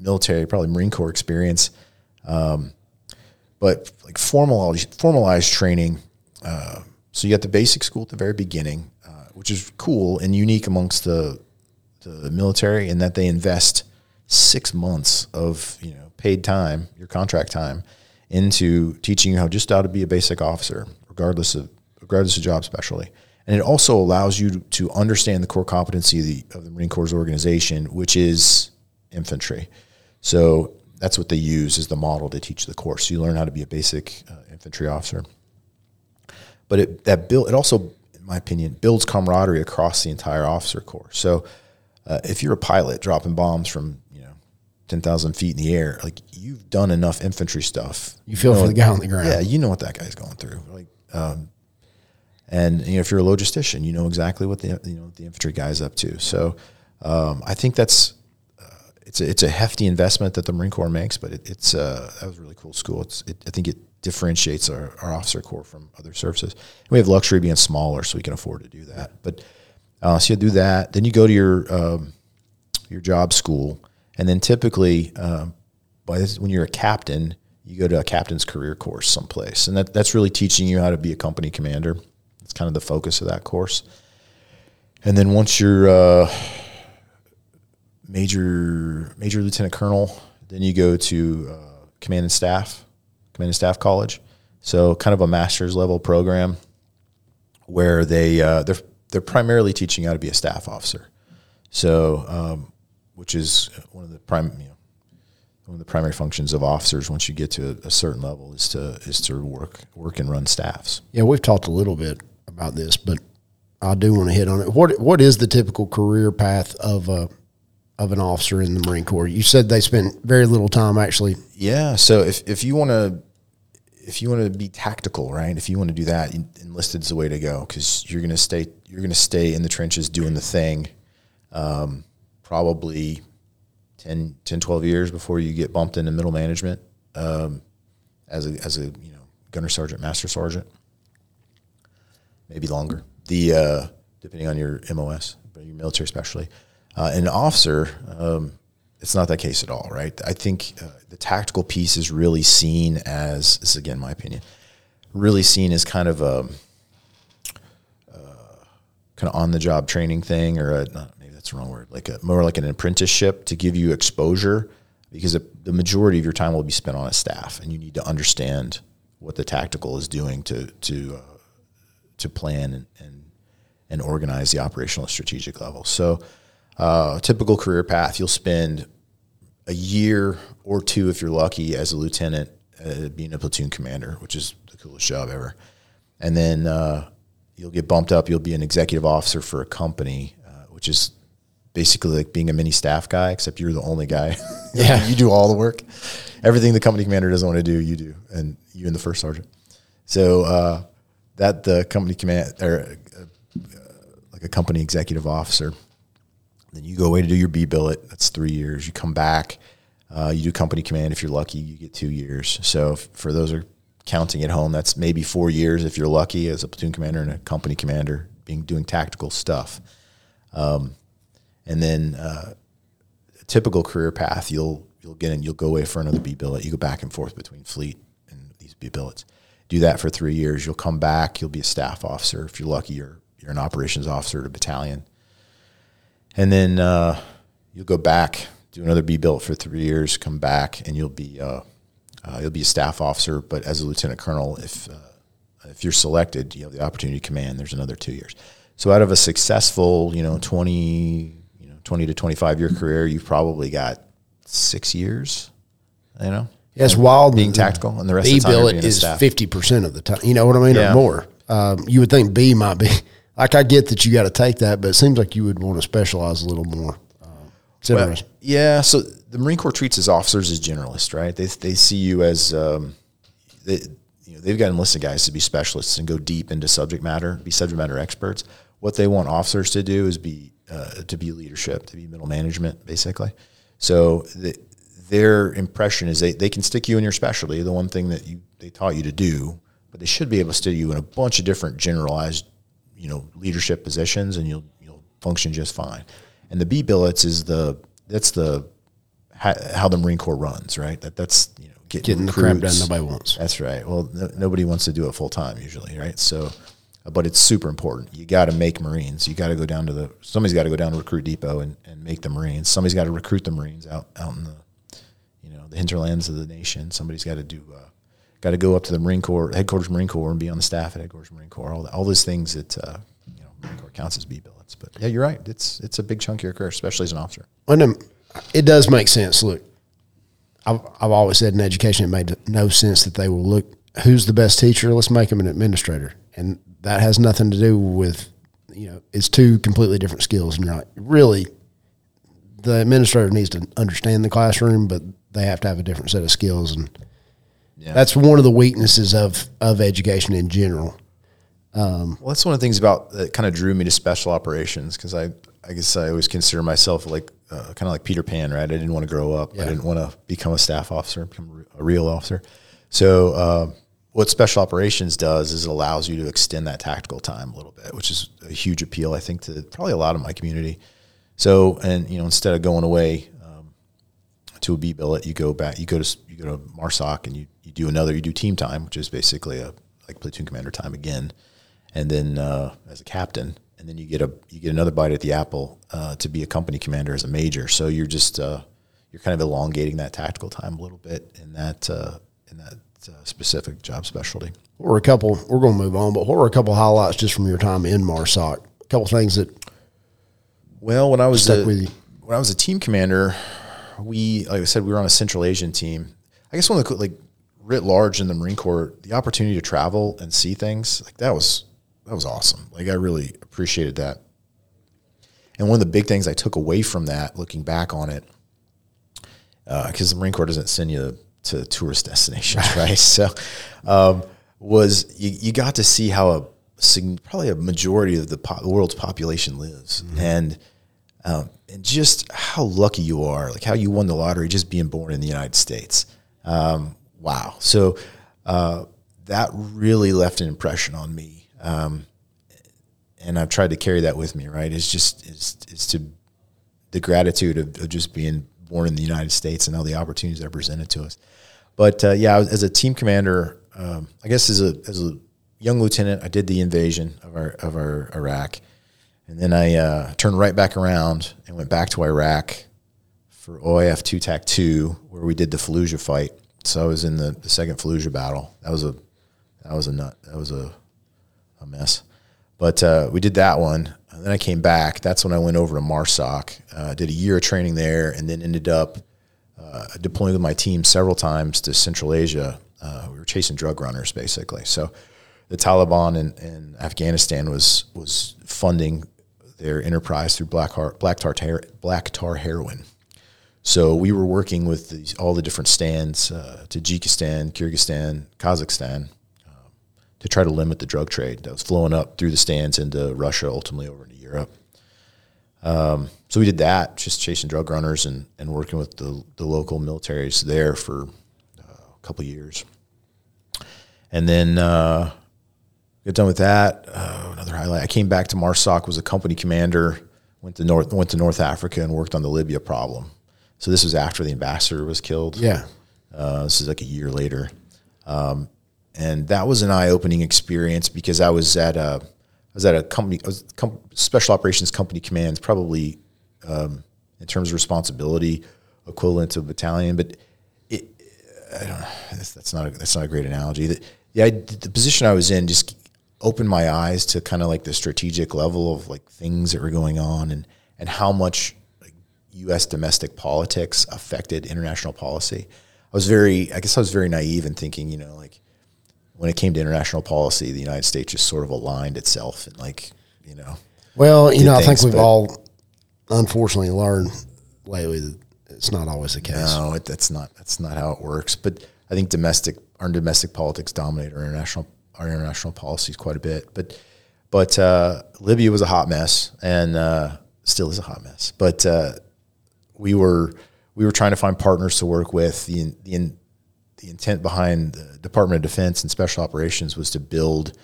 [SPEAKER 2] military, probably Marine Corps experience. Um, but like formalized formalized training. Uh, so you got the basic school at the very beginning, uh, which is cool and unique amongst the the military in that they invest six months of you know paid time, your contract time, into teaching you how just how to be a basic officer, regardless of regardless of job specialty. And it also allows you to, understand the core competency of the, of the Marine Corps organization, which is infantry. So that's what they use as the model to teach the course. So You learn how to be a basic uh, infantry officer. But it that build it also, in my opinion, builds camaraderie across the entire officer corps. So uh, if you're a pilot dropping bombs from you know ten thousand feet in the air, like you've done enough infantry stuff.
[SPEAKER 1] You feel
[SPEAKER 2] know,
[SPEAKER 1] for the guy on the ground.
[SPEAKER 2] Yeah, you know what that guy's going through. Like, um, and you know, if you're a logistician, you know exactly what the you know the infantry guy's up to. So um, I think that's it's a, it's a hefty investment that the Marine Corps makes, but it, it's uh, that was a really cool school. It's it, I think it differentiates our, our officer corps from other services. And we have luxury being smaller, so we can afford to do that. But uh, so you do that, then you go to your um, your job school, and then typically um, by this, when you're a captain, you go to a captain's career course someplace, and that, that's really teaching you how to be a company commander. It's kind of the focus of that course. And then once you're uh, major major lieutenant colonel. Then you go to uh, command and staff, command and staff college. So kind of a master's level program where they uh, they're they're primarily teaching you how to be a staff officer. So um, which is one of the prime you know one of the primary functions of officers once you get to a, a certain level is to is to work work and run staffs.
[SPEAKER 1] Yeah, we've talked a little bit about this, but I do want to hit on it. What what is the typical career path of a of an officer in the Marine Corps? You said they spent very little time actually.
[SPEAKER 2] Yeah. So if, if you want to, if you want to be tactical, right? If you want to do that, enlisted is the way to go because you're going to stay, you're going to stay in the trenches doing the thing, um, probably 10, 10, 12 years before you get bumped into middle management, um, as a, as a, you know, gunner sergeant, master sergeant, maybe longer. The, uh, depending on your MOS, your military especially. Uh, an officer, um, it's not that case at all, right? I think uh, the tactical piece is really seen as, this is again my opinion, really seen as kind of a uh, kind of on the job training thing, or a, not, the wrong word, like a more like an apprenticeship to give you exposure, because the, the majority of your time will be spent on a staff, and you need to understand what the tactical is doing to to uh, to plan and, and and organize the operational and strategic level. So uh, typical career path, you'll spend a year or two if you're lucky as a lieutenant, uh, being a platoon commander, which is the coolest job ever. And then uh, you'll get bumped up. You'll be an executive officer for a company, uh, which is basically like being a mini staff guy, except you're the only guy. [laughs]
[SPEAKER 1] Yeah.
[SPEAKER 2] you do all the work. Everything the company commander doesn't want to do, you do, and you and the first sergeant. So uh, that the company command or uh, like a company executive officer then you go away to do your B billet. That's three years. You come back. Uh, you do company command. If you're lucky, you get two years. So if, for those are counting at home, that's maybe four years if you're lucky as a platoon commander and a company commander being doing tactical stuff. Um, and then uh, a typical career path, you'll you'll get in, you'll go away for another B billet. You go back and forth between fleet and these B billets. Do that for three years. You'll come back. You'll be a staff officer. If you're lucky, you're you're an operations officer at a battalion and then uh, you'll go back, do another B billet for three years, come back, and you'll be uh, uh, you'll be a staff officer. But as a lieutenant colonel, if uh, if you're selected, you have the opportunity to command. There's another two years. So out of a successful, you know, twenty, you know, twenty to twenty five year career, you've probably got six years. You know,
[SPEAKER 1] It's wild.
[SPEAKER 2] being tactical, and the rest
[SPEAKER 1] B
[SPEAKER 2] of the time
[SPEAKER 1] billet is
[SPEAKER 2] staff.
[SPEAKER 1] fifty percent of the time. You know what I mean,
[SPEAKER 2] Yeah.
[SPEAKER 1] or more. Um, you would think B might be [laughs] like I get that you got to take that, but it seems like you would want to specialize a little more. Um,
[SPEAKER 2] Well, yeah. So the Marine Corps treats its officers as generalists, right? They they see you as um, they, you know, they've got enlisted guys to be specialists and go deep into subject matter, be subject matter experts. What they want officers to do is be uh, to be leadership, to be middle management, basically. So the, their impression is they, they can stick you in your specialty, the one thing that you they taught you to do, but they should be able to stick you in a bunch of different generalized, you know, leadership positions, and you'll you'll function just fine. And the B billets is the that's the how, how the Marine Corps runs, right? That that's you know getting,
[SPEAKER 1] Getting the crap done nobody wants.
[SPEAKER 2] That's right. Well, no, nobody wants to do it full time usually, right? So, but it's super important. You got to make Marines. You got to go down to the somebody's got to go down to recruit depot and, and make the Marines. Somebody's got to recruit the Marines out out in the you know the hinterlands of the nation. Somebody's got to do uh, got to go up to the Marine Corps headquarters Marine Corps and be on the staff at headquarters Marine Corps. All the, all those things that uh, you know Marine Corps counts as B billets. But yeah, you're right. It's it's a big chunk of your career, especially as an officer.
[SPEAKER 1] Um, it does make sense. Look, I've, I've always said in education it made no sense that they will look who's the best teacher. Let's make them an administrator, and that has nothing to do with you know it's two completely different skills. And you're like, really, the administrator needs to understand the classroom, but they have to have a different set of skills, and
[SPEAKER 2] Yeah.
[SPEAKER 1] that's one of the weaknesses of of education in general.
[SPEAKER 2] Well, that's one of the things about that kind of drew me to special operations because I, I guess I always consider myself like uh, kind of like Peter Pan, right? I didn't want to grow up. I didn't want to become a staff officer, become a a real officer. So, uh, what special operations does is it allows you to extend that tactical time a little bit, which is a huge appeal, I think, to probably a lot of my community. So, and you know, instead of going away um, to a B billet, you go back, you go to you go to Marsoc, and you you do another, you do team time, which is basically a like platoon commander time again, and then uh, as a captain, and then you get a you get another bite at the apple uh, to be a company commander as a major. So you're just uh, you're kind of elongating that tactical time a little bit in that uh, in that specific job specialty.
[SPEAKER 1] What were a couple? We're going to move on, but what were a couple highlights just from your time in Marsoc? A couple things that
[SPEAKER 2] Well, when I was
[SPEAKER 1] Stuck
[SPEAKER 2] a,
[SPEAKER 1] with you.
[SPEAKER 2] when I was a team commander, we like I said we were on a Central Asian team. I guess one of the like writ large in the Marine Corps, the opportunity to travel and see things like that was that was awesome. Like I really appreciated that. And one of the big things I took away from that, looking back on it, uh, because the Marine Corps doesn't send you to tourist destinations, right? [laughs] So, um, was you, you got to see how a probably a majority of the, po- the world's population lives, and um, and just how lucky you are, like how you won the lottery just being born in the United States. Um, wow! So uh, that really left an impression on me. Um, and I've tried to carry that with me. Right, it's just it's it's to the gratitude of, of just being born in the United States and all the opportunities that are presented to us. But uh, yeah, as a team commander, um, I guess as a as a young lieutenant, I did the invasion of our of our Iraq, and then I uh, turned right back around and went back to Iraq for OIF two TAC two, where we did the Fallujah fight. So I was in the, the second Fallujah battle. That was a that was a nut. That was a a mess. But uh, we did that one. And then I came back. That's when I went over to MARSOC. Uh, did a year of training there, and then ended up uh, deploying with my team several times to Central Asia. Uh, we were chasing drug runners, basically. So the Taliban in, in Afghanistan was was funding their enterprise through black, heart, black, tar, black tar heroin. So we were working with these, all the different stands, uh, Tajikistan, Kyrgyzstan, Kazakhstan, to try to limit the drug trade that was flowing up through the stands into Russia, ultimately over into Europe. Um, so we did that, just chasing drug runners and, and working with the, the local militaries there for uh, a couple years. And then uh, got done with that. Uh, another highlight. I came back to MARSOC, was a company commander, went to North went to North Africa and worked on the Libya problem. So this was after the ambassador was killed.
[SPEAKER 1] Yeah.
[SPEAKER 2] Uh, this is like a year later. Um, and that was an eye opening experience because I was at a, I was at a company, com- special operations company command, probably um, in terms of responsibility equivalent to a battalion, but it, I don't know, that's, not a, that's not a great analogy. The, the, the position I was in just opened my eyes to kind of like the strategic level of like things that were going on and, and how much U.S. domestic politics affected international policy. I was very, I guess I was very naive in thinking, you know, like when it came to international policy, the United States just sort of aligned itself and like, you know.
[SPEAKER 1] Well, you know, I think we've all unfortunately learned lately that it's not always the case.
[SPEAKER 2] No, it, that's not that's not how it works. But I think domestic our domestic politics dominate our international our international policies quite a bit. But but uh, Libya was a hot mess and uh, still is a hot mess. But uh, we were we were trying to find partners to work with. The the, the intent behind the Department of Defense and Special Operations was to build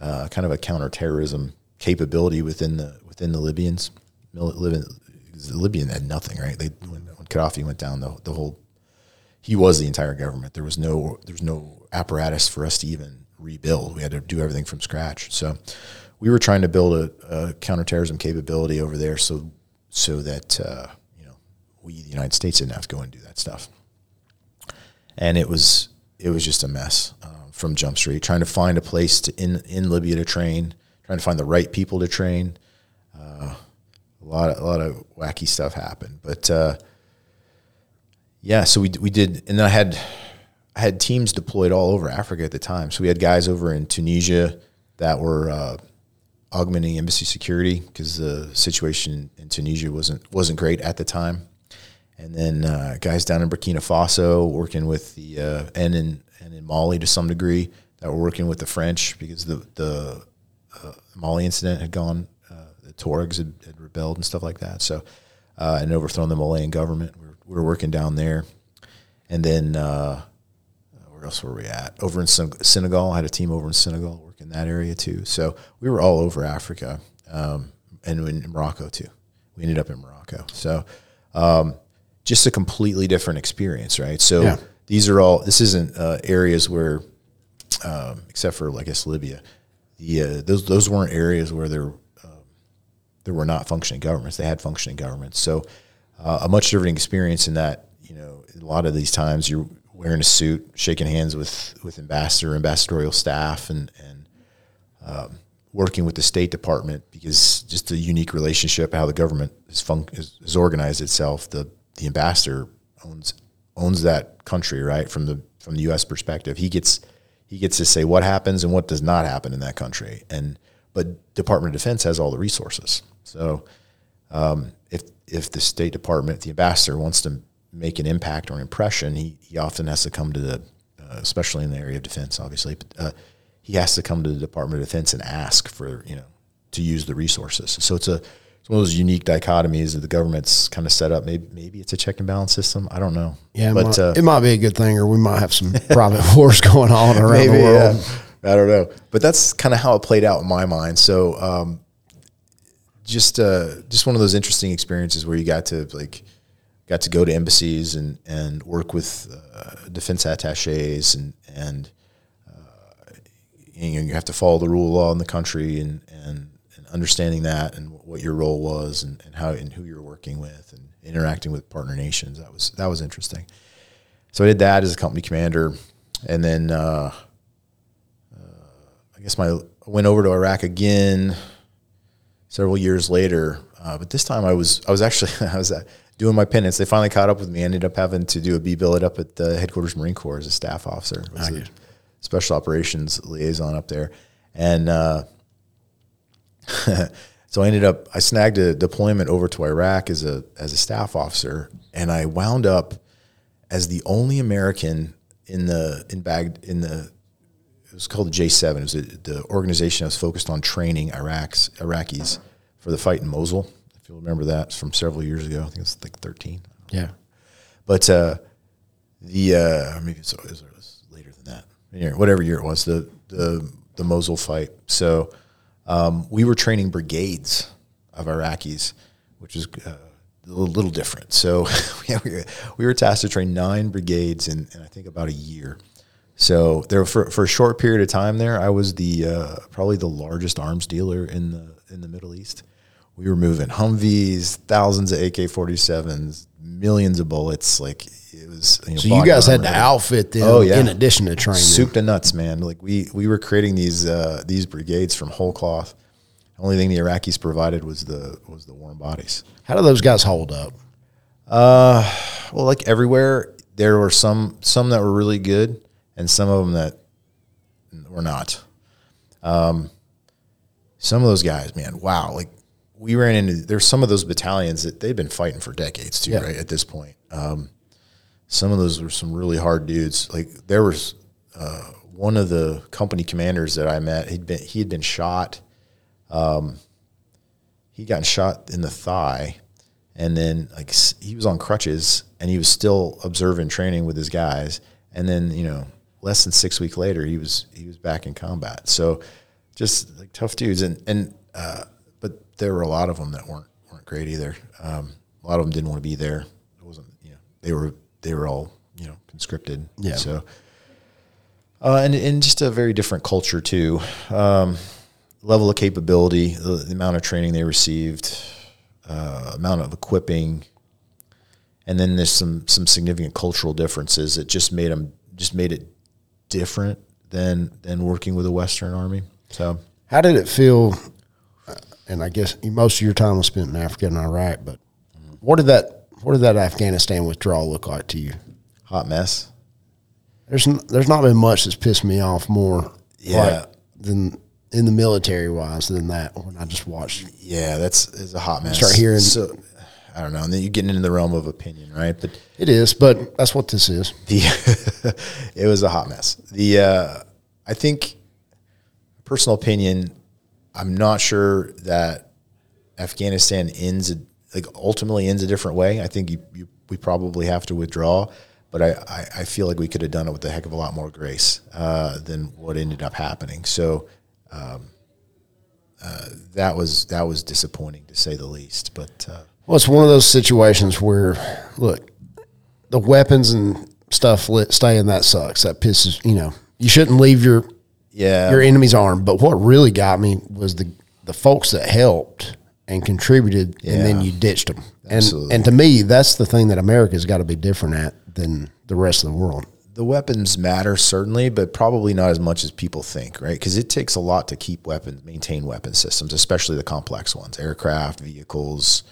[SPEAKER 2] uh, kind of a counterterrorism capability within the within the Libyans. Libyan, the Libyan had nothing, right? They when, when Gaddafi went down, the, the whole he was the entire government. There was no there was no apparatus for us to even rebuild. We had to do everything from scratch. So we were trying to build a, a counterterrorism capability over there, so so that uh, we, the United States, didn't have to go and do that stuff. And it was it was just a mess uh, from Jump Street, trying to find a place to in in Libya to train, trying to find the right people to train. Uh, a lot of a lot of wacky stuff happened, but uh, yeah, so we we did, and then I had I had teams deployed all over Africa at the time. So we had guys over in Tunisia that were uh, augmenting embassy security because the situation in Tunisia wasn't wasn't great at the time and then uh, guys down in Burkina Faso working with the uh, and in and in Mali to some degree that were working with the French because the the uh, Mali incident had gone, uh, the Tuaregs had, had, rebelled and stuff like that. So uh, and overthrown the Malian government. We were, we were working down there, and then uh, where else were we at? Over in Senegal, I had a team over in Senegal working that area too. So we were all over Africa, um, and in Morocco too. We ended up in Morocco. So. Um, just a completely different experience, right? So yeah. these are all. This isn't uh, areas where, um, except for I guess Libya, the uh, those those weren't areas where there um, there were not functioning governments. They had functioning governments. So uh, a much different experience in that you know a lot of these times you're wearing a suit, shaking hands with with ambassador, ambassadorial staff, and and um, working with the State Department because just the unique relationship, how the government is, fun- is, is organized itself, the the ambassador owns owns that country, right? From the from the U.S. perspective, he gets he gets to say what happens and what does not happen in that country. And but Department of Defense has all the resources. So um, if if the State Department, the ambassador wants to make an impact or an impression, he, he often has to come to the, uh, especially in the area of defense, obviously, but uh, he has to come to the Department of Defense and ask for you know to use the resources. So it's a it's one of those unique dichotomies that the government's kind of set up. Maybe maybe it's a check and balance system. I don't know.
[SPEAKER 1] Yeah, it but might, uh, it might be a good thing, or we might have some [laughs] private wars going on around maybe, the world.
[SPEAKER 2] Yeah. I don't know, but that's kind of how it played out in my mind. So um, just uh, just one of those interesting experiences where you got to like got to go to embassies and and work with uh, defense attaches and and uh, you, know, you have to follow the rule of law in the country and, and understanding that and what your role was and, and how and who you're working with and interacting with partner nations that was that was interesting. So I did that as a company commander, and then uh, I guess my I went over to Iraq again several years later. Uh, but this time I was I was actually [laughs] I was uh, doing my penance. They finally caught up with me. I ended up having to do a B billet up at the headquarters Marine Corps as a staff officer. Was a special operations liaison up there, and uh, [laughs] so I ended up I snagged a deployment over to Iraq as a as a staff officer, and I wound up as the only American in the in Bag in the it was called the J7. It was a, the organization that was focused on training Iraqs, Iraqis for the fight in Mosul. If you remember that, it's from several years ago. I think it's like 13.
[SPEAKER 1] Yeah.
[SPEAKER 2] But uh, the uh, maybe it's, it was later than that. Whatever year it was, the the the Mosul fight. So um, we were training brigades of Iraqis, which is uh, a little, different. So [laughs] we were tasked to train nine brigades in, in I think about a year. So there for for a short period of time there, I was the uh, probably the largest arms dealer in the in the Middle East. We were moving Humvees, thousands of AK forty sevens, millions of bullets. Like it was.
[SPEAKER 1] You know, so you guys had to outfit them. Oh yeah. In addition to training,
[SPEAKER 2] soup to nuts, man. Like we we were creating these uh, these brigades from whole cloth. The only thing the Iraqis provided was the was the warm bodies.
[SPEAKER 1] How do those guys hold up?
[SPEAKER 2] Uh, well, like everywhere, there were some some that were really good and some of them that were not. Um, some of those guys, man, wow! Like we ran into there's some of those battalions that they've been fighting for decades too, yeah. right? At this point, um, some of those were some really hard dudes. Like there was uh, one of the company commanders that I met. He'd been he had been shot. Um, he got shot in the thigh, and then like he was on crutches, and he was still observing training with his guys. And then you know less than six weeks later, he was he was back in combat. So just like tough dudes, and and uh, but there were a lot of them that weren't weren't great either. Um, a lot of them didn't want to be there. It wasn't you know they were they were all you know conscripted.
[SPEAKER 1] Yeah.
[SPEAKER 2] So uh, and and just a very different culture too. Um, level of capability, the, the, amount of training they received, uh, amount of equipping, and then there's some some significant cultural differences that just made them just made it different than than working with a Western army. So,
[SPEAKER 1] how did it feel? And I guess most of your time was spent in Africa and Iraq, but what did that what did that Afghanistan withdrawal look like to you?
[SPEAKER 2] Hot mess.
[SPEAKER 1] There's n- there's not been much that's pissed me off more,
[SPEAKER 2] yeah, like,
[SPEAKER 1] than in the military wise than that when I just watched.
[SPEAKER 2] Yeah, that's is a hot mess.
[SPEAKER 1] Start hearing so
[SPEAKER 2] I don't know. And then you're getting into the realm of opinion, right? But
[SPEAKER 1] it is, but that's what this is.
[SPEAKER 2] The [laughs] it was a hot mess. The uh, I think personal opinion. I'm not sure that Afghanistan ends a, like ultimately ends a different way. I think you, you, we probably have to withdraw, but I, I, I, feel like we could have done it with a heck of a lot more grace uh, than what ended up happening. So. Um, uh, that was that was disappointing to say the least. But uh,
[SPEAKER 1] well, it's one of those situations where, look, the weapons and stuff lit, staying that sucks. That pisses you know. You shouldn't leave your
[SPEAKER 2] yeah
[SPEAKER 1] your enemy's arm. But what really got me was the the folks that helped and contributed, yeah. and then you ditched them. Absolutely. And and to me, that's the thing that America's got to be different at than the rest of the world.
[SPEAKER 2] The weapons matter certainly, but probably not as much as people think, right? Because it takes a lot to keep weapons, maintain weapon systems, especially the complex ones, aircraft, vehicles,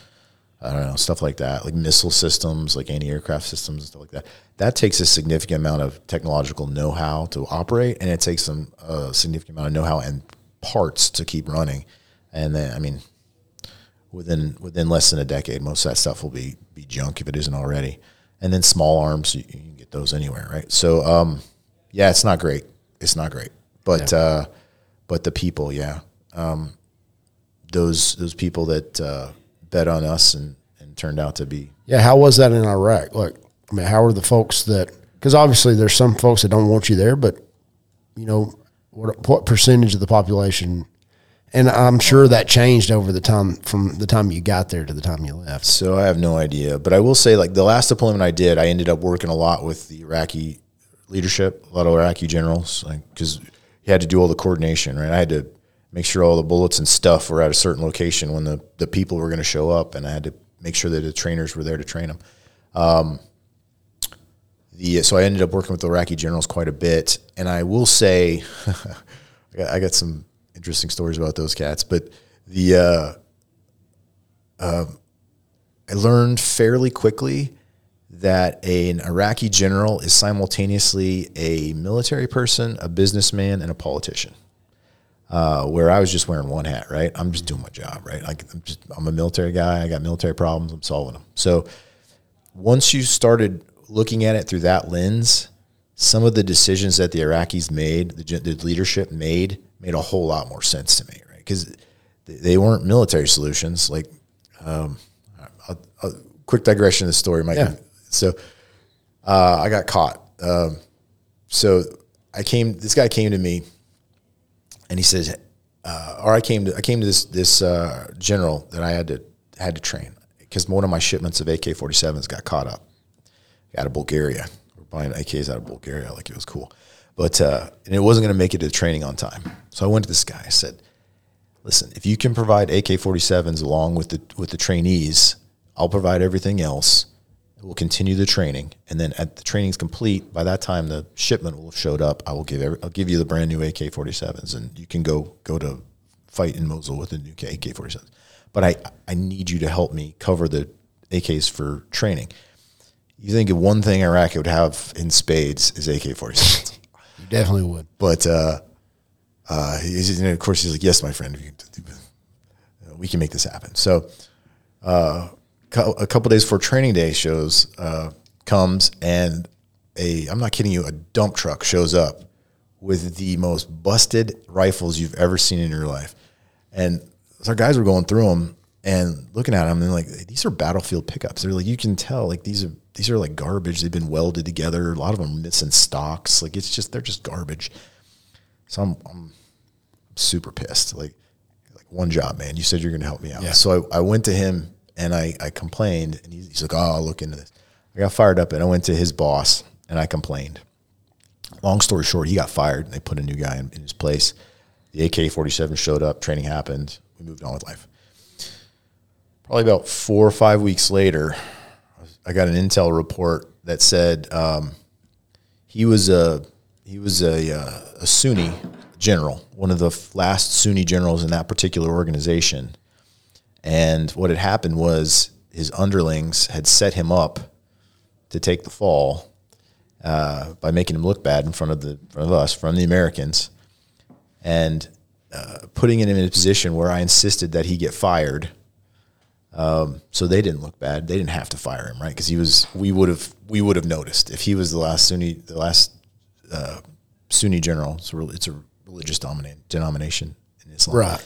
[SPEAKER 2] I don't know, stuff like that, like missile systems, like anti-aircraft systems and stuff like that. That takes a significant amount of technological know-how to operate, and it takes some a significant amount of know-how and parts to keep running. And then, I mean, within within less than a decade, most of that stuff will be be junk if it isn't already. And then small arms, you, you can get those anywhere, right? So, um, yeah, it's not great. It's not great, but uh, but the people, yeah, um, those those people that. Uh, bet on us and, and turned out to be.
[SPEAKER 1] Yeah, how was that in Iraq? Like, I mean, how are the folks that? Because obviously there's some folks that don't want you there, but you know, what what percentage of the population And I'm sure that changed over the time from the time you got there to the time you left.
[SPEAKER 2] So I have no idea, but I will say, like the last deployment I did, I ended up working a lot with the Iraqi leadership, a lot of Iraqi generals, like because you had to do all the coordination, right? I had to make sure all the bullets and stuff were at a certain location when the the people were going to show up, and I had to make sure that the trainers were there to train them. Um, the so I ended up working with the Iraqi generals quite a bit, and I will say, [laughs] I, got, I got some interesting stories about those cats, but the uh, uh, I learned fairly quickly that an Iraqi general is simultaneously a military person, a businessman, and a politician. Uh, where I was just wearing one hat, right? I'm just doing my job, right? Like I'm just I'm a military guy. I got military problems. I'm solving them. So once you started looking at it through that lens, some of the decisions that the Iraqis made, the, the leadership made, made a whole lot more sense to me, right? Because they weren't military solutions. Like, um, a, a quick digression of the story, Mike.
[SPEAKER 1] Yeah.
[SPEAKER 2] So uh, I got caught. Um, so I came. This guy came to me, and he says, uh, or I came to I came to this this uh, general that I had to had to train because one of my shipments of AK 47s got caught up out of Bulgaria. We're buying AKs out of Bulgaria, like it was cool, but uh, and it wasn't going to make it to training on time. So I went to this guy. I said, "Listen, if you can provide AK 47s along with the with the trainees, I'll provide everything else." We'll continue the training, and then at the training's complete, by that time the shipment will have showed up. I will give every, I'll give you the brand new AK 47s, and you can go go to fight in Mosul with the new AK 47s. But I I need you to help me cover the AKs for training. You think of one thing Iraq would have in spades is AK 47s.
[SPEAKER 1] You definitely would.
[SPEAKER 2] But uh, uh, he's, and of course, he's like, "Yes, my friend, we can make this happen." So, uh, a couple days before training day shows uh, comes, and a I'm not kidding you, a dump truck shows up with the most busted rifles you've ever seen in your life, and so our guys were going through them and looking at them, and like, these are battlefield pickups. They're like, you can tell, like these are these are like garbage. They've been welded together. A lot of them missing stocks. Like it's just they're just garbage. So I'm, I'm super pissed. Like like one job, man. You said you're going to help me out.
[SPEAKER 1] Yeah.
[SPEAKER 2] So I, I went to him and I, I complained, and he's, he's like, "Oh, I'll look into this." I got fired up, and I went to his boss and I complained. Long story short, he got fired, and they put a new guy in, in his place. The AK forty seven showed up. Training happened. We moved on with life. Probably about four or five weeks later, I got an intel report that said um, he was a he was a, uh, a Sunni general, one of the last Sunni generals in that particular organization. And what had happened was his underlings had set him up to take the fall uh, by making him look bad in front of the front of us, from the Americans, and uh, putting him in a position where I insisted that he get fired. Um, so they didn't look bad. They didn't have to fire him, right? Because he was. We would have. We would have noticed if he was the last Sunni, the last uh, Sunni general. It's a, it's a religious dominant denomination in Islam
[SPEAKER 1] Right.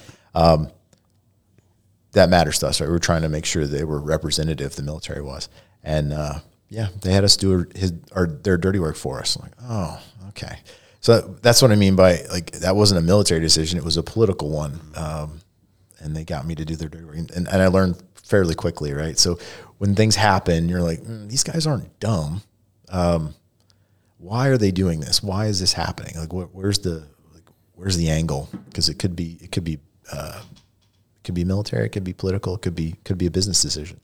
[SPEAKER 2] that matters to us, right? We are trying to make sure they were representative. The military was, and uh, yeah, they had us do his or their dirty work for us. like, oh, okay. So that, that's what I mean by like that wasn't a military decision; it was a political one, um, and they got me to do their dirty work, and, and I learned fairly quickly, right? So when things happen, you're like, mm, these guys aren't dumb. Um, why are they doing this? Why is this happening? Like, wh- where's the like, where's the angle? Because it could be it could be uh, it could be military, it could be political, it could be could be a business decision.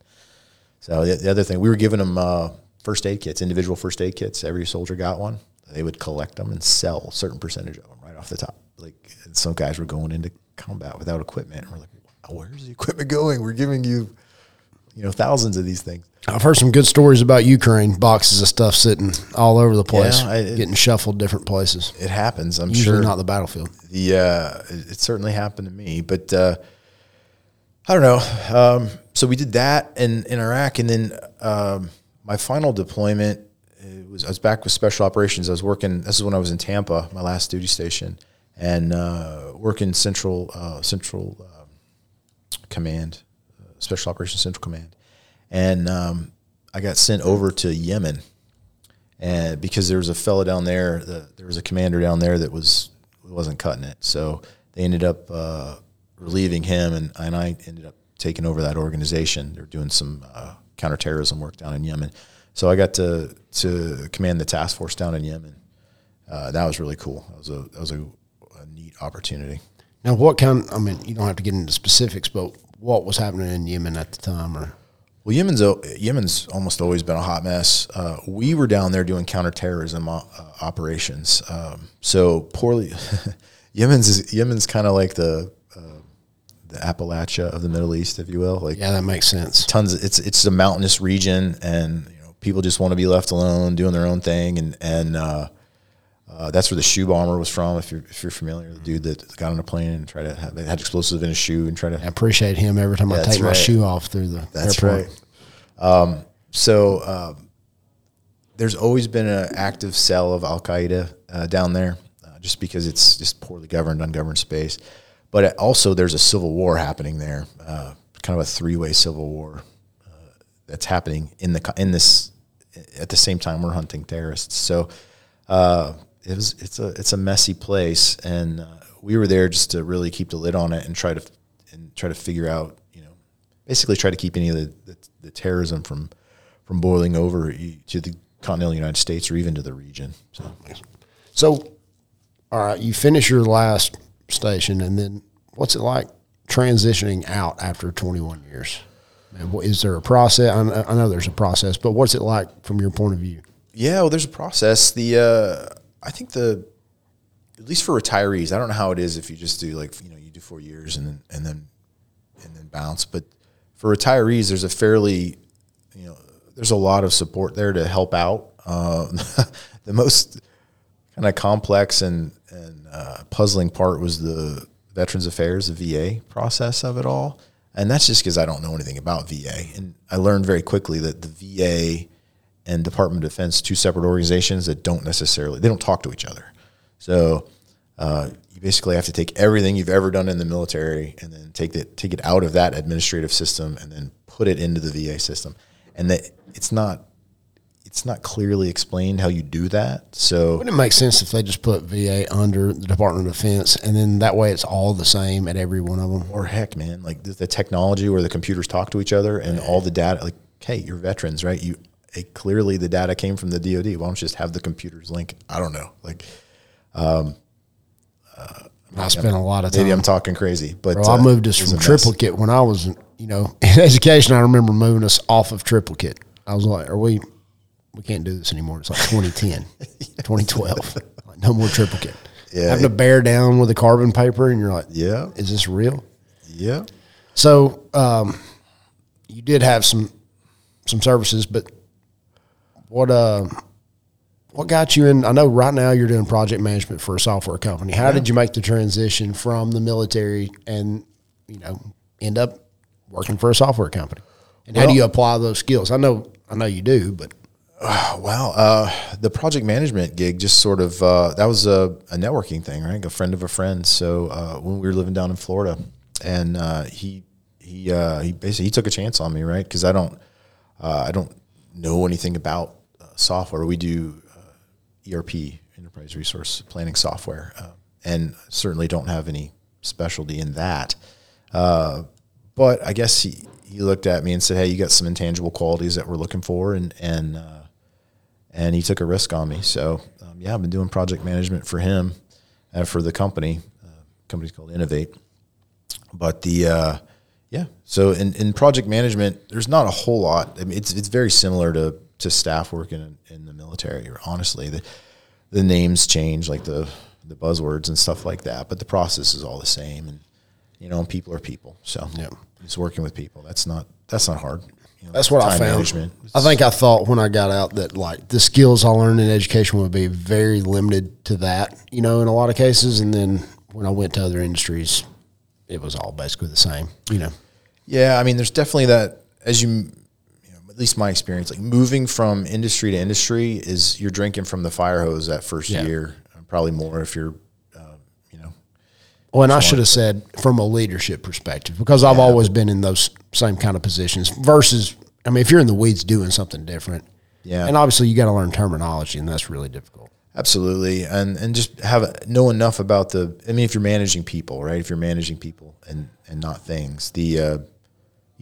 [SPEAKER 2] So the, the other thing, we were giving them uh, first aid kits, individual first aid kits. Every soldier got one. They would collect them and sell a certain percentage of them right off the top. Like some guys were going into combat without equipment. And we're like, where's the equipment going? We're giving you, you know, thousands of these things.
[SPEAKER 1] I've heard some good stories about Ukraine. Boxes of stuff sitting all over the place,
[SPEAKER 2] Yeah, it-
[SPEAKER 1] getting shuffled different places.
[SPEAKER 2] It happens. I'm
[SPEAKER 1] Usually
[SPEAKER 2] sure.
[SPEAKER 1] not the battlefield.
[SPEAKER 2] the uh, it it certainly happened to me, but uh, I don't know. Um, so we did that in, in Iraq, and then um, my final deployment it was I was back with special operations. I was working. This is when I was in Tampa, my last duty station, and uh, working central uh, central um, command, uh, special operations central command, and um, I got sent over to Yemen and because there was a fella down there, the, there was a commander down there that was wasn't cutting it, so they ended up uh, relieving him, and and I ended up taking over that organization. They're doing some uh, counterterrorism work down in Yemen, so I got to to command the task force down in Yemen. Uh, that was really cool. That was a that was a, a neat opportunity.
[SPEAKER 1] Now, what kind? I mean, you don't have to get into specifics, but what was happening in Yemen at the time, or
[SPEAKER 2] Well, Yemen's Yemen's almost always been a hot mess. Uh, we were down there doing counterterrorism o- uh, operations. Um, so poorly, [laughs] Yemen's is, Yemen's kind of like the uh, the Appalachia of the Middle East, if you will. Like
[SPEAKER 1] yeah, that makes sense.
[SPEAKER 2] tons. Of, it's it's a mountainous region, and you know people just want to be left alone, doing their own thing, and and uh, uh, that's where the shoe bomber was from. If you're if you're familiar, the dude that got on a plane and tried to have, had explosives in his shoe and tried to
[SPEAKER 1] I appreciate him every time I
[SPEAKER 2] That's
[SPEAKER 1] take my shoe off through the
[SPEAKER 2] That's
[SPEAKER 1] airport.
[SPEAKER 2] right. Um, so um, there's always been an active cell of Al Qaeda uh, down there, uh, just because it's just poorly governed, ungoverned space. But it- also, there's a civil war happening there, uh, kind of a three-way civil war uh, that's happening in the in this at the same time we're hunting terrorists. So uh, it was it's a it's a messy place, and uh, we were there just to really keep the lid on it and try to and try to figure out you know basically try to keep any of the, the, the terrorism from from boiling over to the continental United States or even to the region. So
[SPEAKER 1] So, all right, you finish your last station, and then what's it like transitioning out after 21 years? And what- Is there a process? I know, I know there's a process, but what's it like from your point of view?
[SPEAKER 2] yeah, well, there's a process. The uh, I think the at least for retirees, I don't know how it is if you just do like you know you do four years and then and then and then bounce, but for retirees, there's a fairly you know there's a lot of support there to help out. Uh, [laughs] the most kind of complex and and uh, puzzling part was the Veterans Affairs, the VA process of it all, and that's just because I don't know anything about VA, and I learned very quickly that the VA and Department of Defense, two separate organizations that don't necessarily they don't talk to each other. So uh, you basically have to take everything you've ever done in the military and then take it take it out of that administrative system and then put it into the VA system, and that it's not it's not clearly explained how you do that. So
[SPEAKER 1] Wouldn't it make sense if they just put VA under the Department of Defense, and then that way it's all the same at every one of them?
[SPEAKER 2] or heck, man, like the, the technology where the computers talk to each other and all the data, like, hey, you're veterans, right? You eh, clearly the data came from the DoD. Why don't you just have the computers link? I don't know. Like
[SPEAKER 1] I spent a lot of time.
[SPEAKER 2] maybe I'm talking crazy, but
[SPEAKER 1] Bro, I
[SPEAKER 2] uh,
[SPEAKER 1] moved us from
[SPEAKER 2] a
[SPEAKER 1] triplicate when I was, you know, in education. I remember moving us off of triplicate. I was like, "Are we? We can't do this anymore." It's like 2010, [laughs] 2012. Like, no more triplicate.
[SPEAKER 2] Yeah.
[SPEAKER 1] having to bear down with the carbon paper, and you're like,
[SPEAKER 2] Yeah,
[SPEAKER 1] is this real?"
[SPEAKER 2] yeah.
[SPEAKER 1] So, um, you did have some some services, but what uh, what got you in? I know right now you're doing project management for a software company. How did you make the transition from the military and you know end up working for a software company? And how do you apply those skills? I know I know you do, but
[SPEAKER 2] Wow. Uh, the project management gig just sort of, uh, that was a, a networking thing, right? A friend of a friend. So, uh, when we were living down in Florida and, uh, he, he, uh, he basically, he took a chance on me, right? Cause I don't, uh, I don't know anything about uh, software. We do, uh, ERP, enterprise resource planning software, uh, and certainly don't have any specialty in that. Uh, but I guess he, he looked at me and said, "Hey, you got some intangible qualities that we're looking for," and and uh, and he took a risk on me. So um, yeah, I've been doing project management for him and for the company. Uh, company's called Innovate. But the uh, yeah, so in, in project management, there's not a whole lot. I mean, it's it's very similar to to staff working in, in the military. Honestly, the the names change, like the the buzzwords and stuff like that, but the process is all the same. And you know, people are people. So
[SPEAKER 1] Yeah.
[SPEAKER 2] it's working with people. That's not that's not hard. You know,
[SPEAKER 1] that's what I found. I think I thought when I got out that like the skills I learned in education would be very limited to that, you know, in a lot of cases. And then when I went to other industries, it was all basically the same, you know.
[SPEAKER 2] Yeah, I mean, there's definitely that as you, you know, at least my experience, like moving from industry to industry is you're drinking from the fire hose that first
[SPEAKER 1] Yeah.
[SPEAKER 2] year, probably more if you're, uh, you know,
[SPEAKER 1] Well, and I should have said from a leadership perspective because I've always been in those same kind of positions. Versus, I mean, if you're in the weeds doing something different,
[SPEAKER 2] Yeah.
[SPEAKER 1] and obviously you got to learn terminology, and that's really difficult.
[SPEAKER 2] Absolutely, and and just have know enough about the. I mean, if you're managing people, right? If you're managing people and and not things, the uh,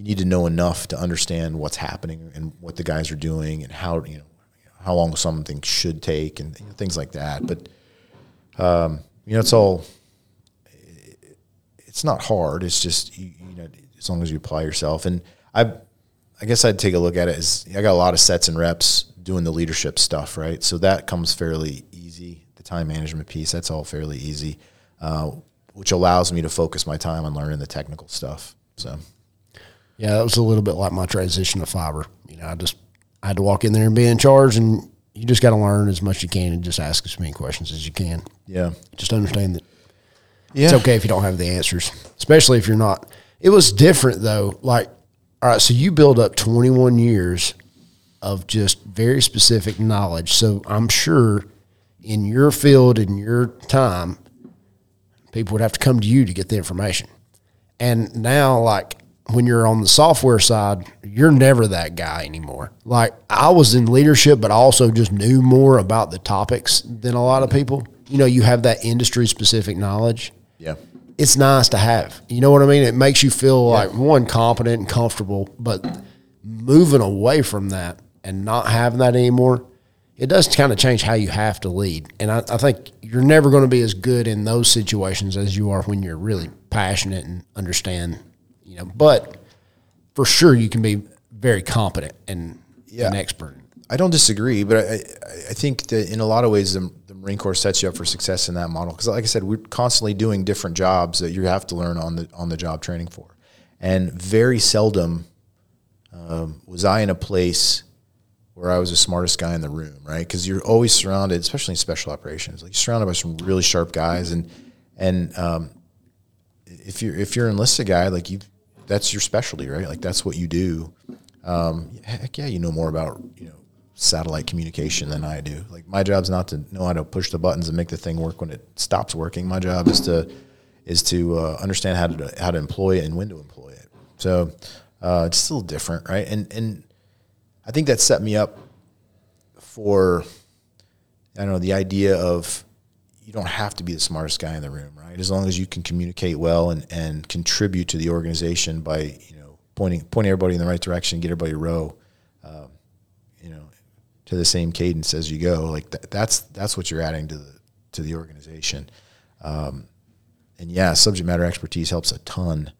[SPEAKER 2] you need to know enough to understand what's happening and what the guys are doing and how you know how long something should take and you know, things like that. But um, you know, it's all. It's not hard. It's just you, you know, as long as you apply yourself. And I, I guess I'd take a look at it as I got a lot of sets and reps doing the leadership stuff, right? So that comes fairly easy. The time management piece, that's all fairly easy, uh, which allows me to focus my time on learning the technical stuff. So,
[SPEAKER 1] yeah, that was a little bit like my transition to fiber. You know, I just I had to walk in there and be in charge, and you just got to learn as much as you can and just ask as many questions as you can.
[SPEAKER 2] Yeah,
[SPEAKER 1] just understand that yeah. it's okay if you don't have the answers, especially if you're not. It was different though. Like, all right, so you build up 21 years of just very specific knowledge. So I'm sure in your field in your time, people would have to come to you to get the information. And now, like when you're on the software side, you're never that guy anymore. Like I was in leadership, but I also just knew more about the topics than a lot of people. You know, you have that industry specific knowledge.
[SPEAKER 2] Yeah.
[SPEAKER 1] It's nice to have. You know what I mean? It makes you feel yeah. like one competent and comfortable, but moving away from that and not having that anymore, it does kind of change how you have to lead. And I, I think you're never going to be as good in those situations as you are when you're really passionate and understand, you know, but for sure you can be very competent and yeah. an expert.
[SPEAKER 2] I don't disagree, but I, I think that in a lot of ways, the, the Marine Corps sets you up for success in that model. Because, like I said, we're constantly doing different jobs that you have to learn on the on the job training for, and very seldom um, was I in a place where I was the smartest guy in the room, right? Because you're always surrounded, especially in special operations, like you're surrounded by some really sharp guys, and and um, if you're if you're an enlisted guy, like you, that's your specialty, right? Like that's what you do. Um, heck yeah, you know more about you know satellite communication than I do. Like my job's not to know how to push the buttons and make the thing work when it stops working. My job is to is to uh, understand how to how to employ it and when to employ it. So uh, it's still different, right? And and I think that set me up for I don't know the idea of you don't have to be the smartest guy in the room, right? As long as you can communicate well and, and contribute to the organization by you know pointing pointing everybody in the right direction, get everybody row, uh, you know, to the same cadence as you go. Like th- that's that's what you're adding to the to the organization. Um, and yeah, subject matter expertise helps a ton.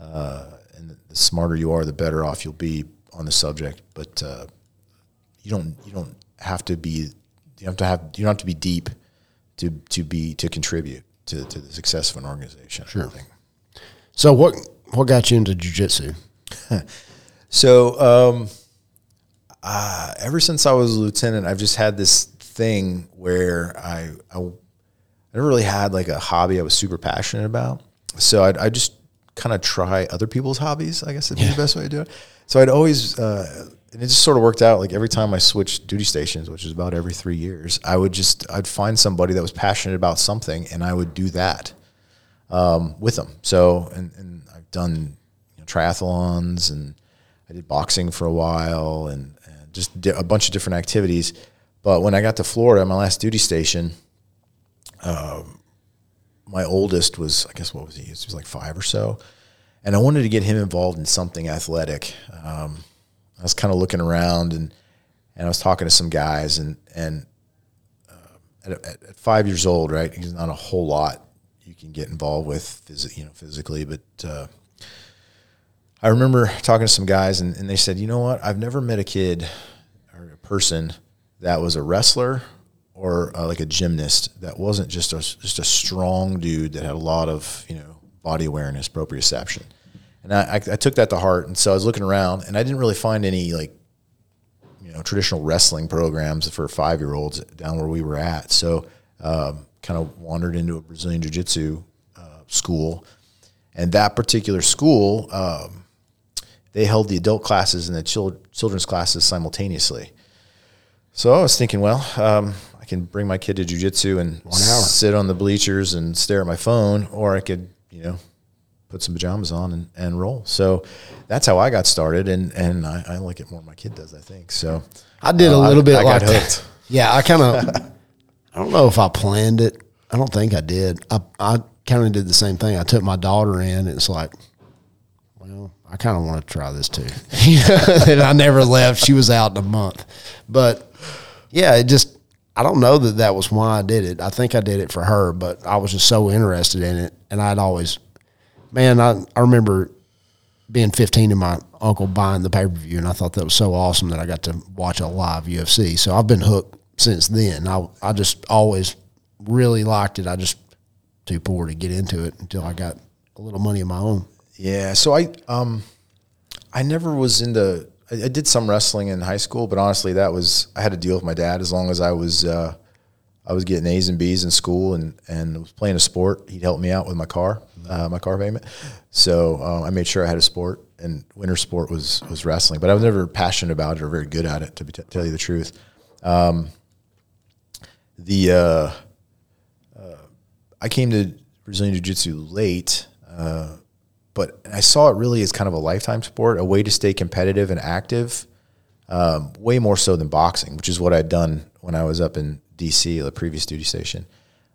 [SPEAKER 2] Uh, and the smarter you are, the better off you'll be on the subject, but uh, you don't you don't have to be you have to have you don't have to be deep to to be to contribute to, to the success of an organization.
[SPEAKER 1] Sure. So what what got you into jujitsu? [laughs]
[SPEAKER 2] so um, uh, ever since I was a lieutenant, I've just had this thing where I, I I never really had like a hobby I was super passionate about. So I, I just kind of try other people's hobbies. I guess would be yeah. the best way to do it. So I'd always, uh, and it just sort of worked out. Like every time I switched duty stations, which is about every three years, I would just I'd find somebody that was passionate about something, and I would do that um, with them. So and, and I've done you know, triathlons, and I did boxing for a while, and, and just a bunch of different activities. But when I got to Florida, my last duty station, um, my oldest was I guess what was he? He was like five or so and I wanted to get him involved in something athletic. Um, I was kind of looking around and and I was talking to some guys and and uh, at, at, five years old, right? He's not a whole lot you can get involved with, phys- you know, physically, but uh, I remember talking to some guys and, and they said, you know what? I've never met a kid or a person that was a wrestler or uh, like a gymnast that wasn't just a just a strong dude that had a lot of you know body awareness, proprioception. And I, I, I, took that to heart. And so I was looking around and I didn't really find any like, you know, traditional wrestling programs for five year olds down where we were at. So um, kind of wandered into a Brazilian Jiu Jitsu uh, school. And that particular school, um, they held the adult classes and the children's classes simultaneously. So I was thinking, well, um, I can bring my kid to jujitsu and sit on the bleachers and stare at my phone, or I could you know, put some pajamas on and, and roll. So that's how I got started, and and I, I like it more than my kid does. I think so.
[SPEAKER 1] I did uh, a little I, bit I like that. [laughs] Yeah, I kind of. [laughs] I don't know if I planned it. I don't think I did. I I kind of did the same thing. I took my daughter in. It's like, well, I kind of want to try this too. [laughs] and I never left. She was out in a month, but yeah, it just. I don't know that that was why I did it. I think I did it for her, but I was just so interested in it, and I'd always, man, I I remember being 15 and my uncle buying the pay per view, and I thought that was so awesome that I got to watch a live UFC. So I've been hooked since then. I I just always really liked it. I just too poor to get into it until I got a little money of my own.
[SPEAKER 2] Yeah. So I um I never was into I, I did some wrestling in high school, but honestly that was I had to deal with my dad as long as I was uh I was getting A's and B's in school and and was playing a sport. He'd help me out with my car, uh, my car payment. So uh, I made sure I had a sport, and winter sport was was wrestling. But I was never passionate about it or very good at it, to be, tell you the truth. Um, the uh, uh, I came to Brazilian Jiu Jitsu late, uh, but I saw it really as kind of a lifetime sport, a way to stay competitive and active, um, way more so than boxing, which is what I'd done when I was up in DC, the previous duty station.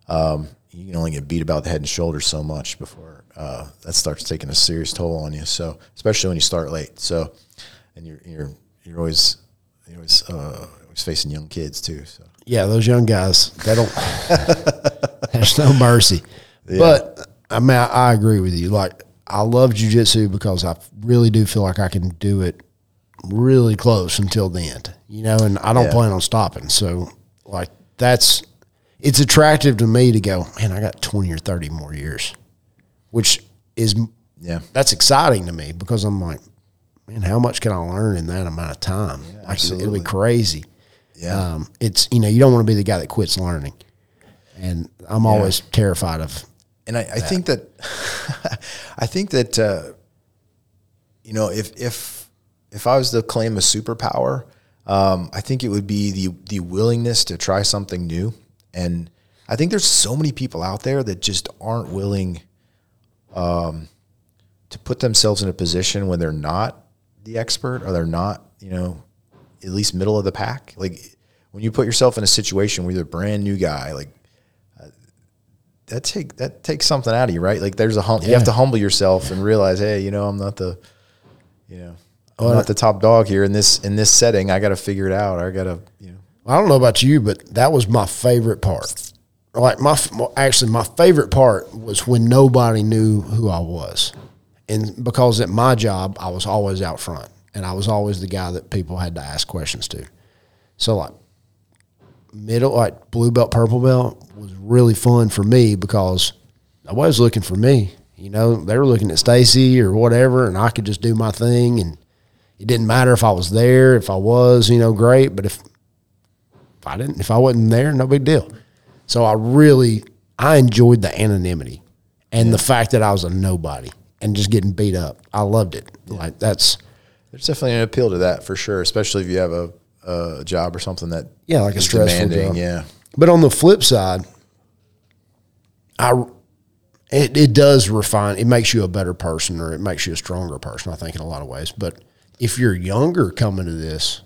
[SPEAKER 2] Um, you can only get beat about the head and shoulders so much before uh, that starts taking a serious toll on you. So, especially when you start late. So, and you're you're you're always you're always uh, always facing young kids too. So
[SPEAKER 1] Yeah, those young guys, they don't. [laughs] there's no mercy. But I mean, I, I agree with you. Like, I love jujitsu because I really do feel like I can do it really close until the end. You know, and I don't
[SPEAKER 2] Yeah.
[SPEAKER 1] plan on stopping. So, like, that's it's attractive to me to go. Man, I got twenty or thirty more years, which is
[SPEAKER 2] yeah,
[SPEAKER 1] that's exciting to me because I'm like, man, how much can I learn in that amount of time? like, it'll be crazy.
[SPEAKER 2] yeah.
[SPEAKER 1] Um, it's you know you don't want to be the guy that quits learning, and I'm always terrified of.
[SPEAKER 2] and I, I think that [laughs] I think that uh, you know if if if I was to claim a superpower, um, I think it would be the the willingness to try something new. And I think there's so many people out there that just aren't willing um, to put themselves in a position when they're not the expert or they're not you know at least middle of the pack. Like when you put yourself in a situation where you're a brand new guy, like that take that takes something out of you, right? Like there's a hum- you have to humble yourself and realize, hey, you know, I'm not the, you know, I'm not the top dog here in this in this setting. I got to figure it out. I got to, you know,
[SPEAKER 1] I don't know about you, but that was my favorite part. Like my actually my favorite part was when nobody knew who I was, and because at my job I was always out front, and I was always the guy that people had to ask questions to. So like middle, like blue belt, purple belt was really fun for me because nobody was looking for me. You know, they were looking at Stacy or whatever, and I could just do my thing, and it didn't matter if I was there, if I was, you know, great. But if if I didn't, if I wasn't there, no big deal. So I really, I enjoyed the anonymity and the fact that I was a nobody and just getting beat up. I loved it. Like that's
[SPEAKER 2] there's definitely an appeal to that for sure, especially if you have a, a job or something that
[SPEAKER 1] Yeah, like a stressful
[SPEAKER 2] demanding.
[SPEAKER 1] job.
[SPEAKER 2] Yeah,
[SPEAKER 1] But on the flip side, I it, it does refine. It makes you a better person, or it makes you a stronger person. I think in a lot of ways. But if you're younger coming to this,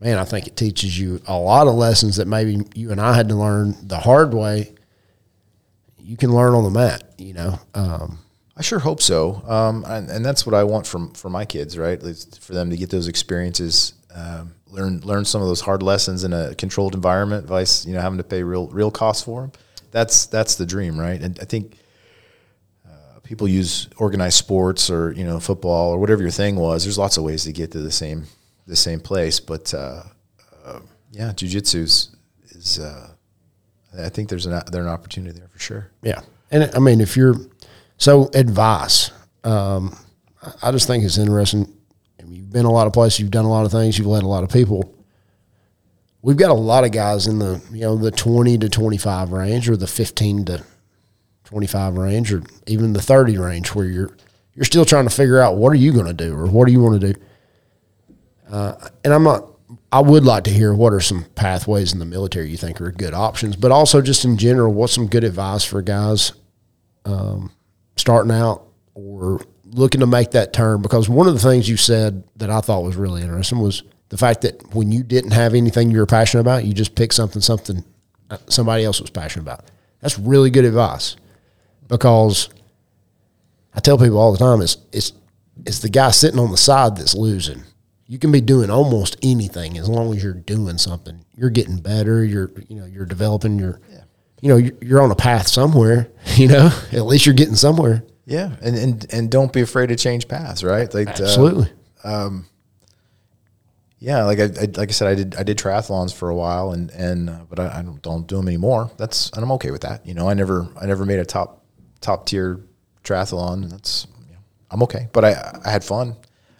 [SPEAKER 1] man, I think it teaches you a lot of lessons that maybe you and I had to learn the hard way. You can learn on the mat, you know. Um,
[SPEAKER 2] I sure hope so. Um, and, and that's what I want from for my kids, right? For them to get those experiences, um, learn learn some of those hard lessons in a controlled environment, vice you know having to pay real real costs for them. That's that's the dream, right? And I think people use organized sports or you know football or whatever your thing was. There's lots of ways to get to the same the same place, but uh, uh, yeah, jujitsu's is. Uh, I think there's an there's an opportunity there for sure.
[SPEAKER 1] Yeah, and I mean, if you're so advice, um, I- I just think it's interesting. I mean, you've been a lot of places, you've done a lot of things, you've led a lot of people. We've got a lot of guys in the you know the twenty to twenty five range, or the fifteen to twenty five range, or even the thirty range, where you're you're still trying to figure out what are you going to do, or what do you want to do. Uh, and I'm not. I would like to hear what are some pathways in the military you think are good options, but also just in general, what's some good advice for guys um, starting out or looking to make that turn? Because one of the things you said that I thought was really interesting was the fact that when you didn't have anything you were passionate about, you just picked something something uh, somebody else was passionate about. That's really good advice because I tell people all the time it's it's it's the guy sitting on the side that's losing. You can be doing almost anything as long as you're doing something. You're getting better. You're you know you're developing. You're you know you're, you're on a path somewhere. [laughs] You know at least you're getting somewhere.
[SPEAKER 2] Yeah, and and and don't be afraid to change paths, right? Like uh,
[SPEAKER 1] Absolutely.
[SPEAKER 2] yeah, like I, I like I said, I did I did triathlons for a while, and and uh, but I, I don't, don't do them anymore. That's and I'm okay with that. You know, I never I never made a top top tier triathlon. And That's you know, I'm okay, but I I had fun.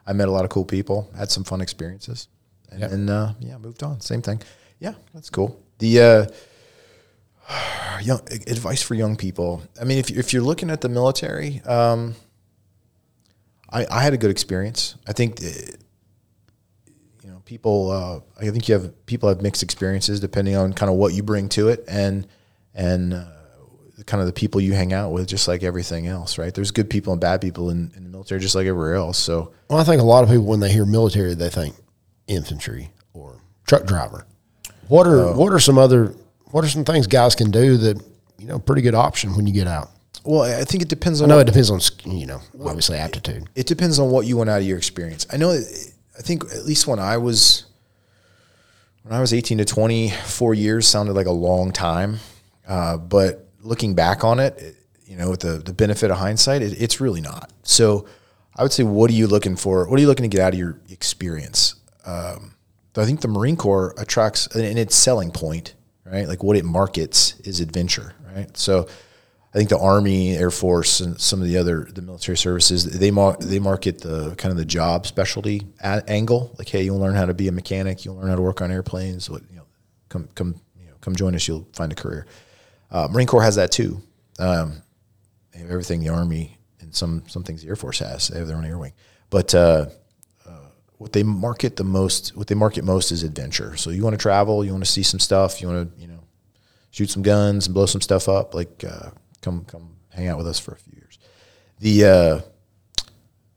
[SPEAKER 2] I met a lot of cool people, had some fun experiences, and,
[SPEAKER 1] Yep.
[SPEAKER 2] and uh, yeah, moved on. Same thing. Yeah, that's cool. The uh, [sighs] young advice for young people. I mean, if if you're looking at the military, um, I I had a good experience. I think. uh, you know, people. Uh, I think you have people have mixed experiences depending on kind of what you bring to it and and uh, kind of the people you hang out with, just like everything else, right? There's good people and bad people in, in the military, just like everywhere else. So
[SPEAKER 1] Well, I think a lot of people when they hear military, they think infantry or truck driver. What are what are some other what are some things guys can do that you know pretty good option when you get out?
[SPEAKER 2] well, I think it depends on
[SPEAKER 1] I know
[SPEAKER 2] what-
[SPEAKER 1] it depends on you know obviously aptitude.
[SPEAKER 2] it depends on what you want out of your experience. I know. I think at least when I was when I was eighteen to twenty, four years sounded like a long time, uh, but looking back on it, you know, with the the benefit of hindsight, it, it's really not. So, I would say, what are you looking for? What are you looking to get out of your experience? Um, I think the Marine Corps attracts, and its selling point, right? Like what it markets is adventure, right? So. I think the Army, Air Force, and some of the other the military services they mar- they market the kind of the job specialty a- angle. Like, hey, you'll learn how to be a mechanic, you'll learn how to work on airplanes. What you know, come come you know, come join us, you'll find a career. Uh, Marine Corps has that too. Um, they have everything the Army and some some things the Air Force has. They have their own air wing, but uh, uh, what they market the most, what they market most is adventure. So you want to travel, you want to see some stuff, you want to you know shoot some guns and blow some stuff up. Like, uh, come come hang out with us for a few years. The uh,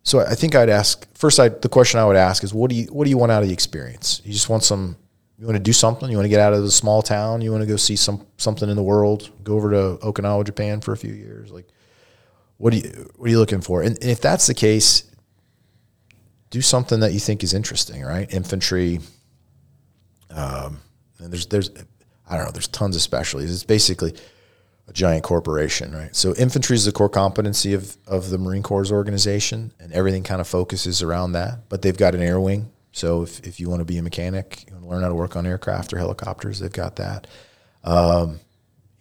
[SPEAKER 2] so I think I'd ask first. I the question I would ask is, what do you what do you want out of the experience? You just want some. You want to do something. You want to get out of the small town. You want to go see some something in the world. Go over to Okinawa, Japan for a few years. Like, what do you what are you looking for? And, and if that's the case, do something that you think is interesting. Right, infantry. Um, and there's there's I don't know. There's tons of specialties. It's basically a giant corporation, right? So infantry is the core competency of, of the Marine Corps organization, and everything kind of focuses around that. But they've got an air wing. So if, if you want to be a mechanic, you want to learn how to work on aircraft or helicopters, they've got that. Um,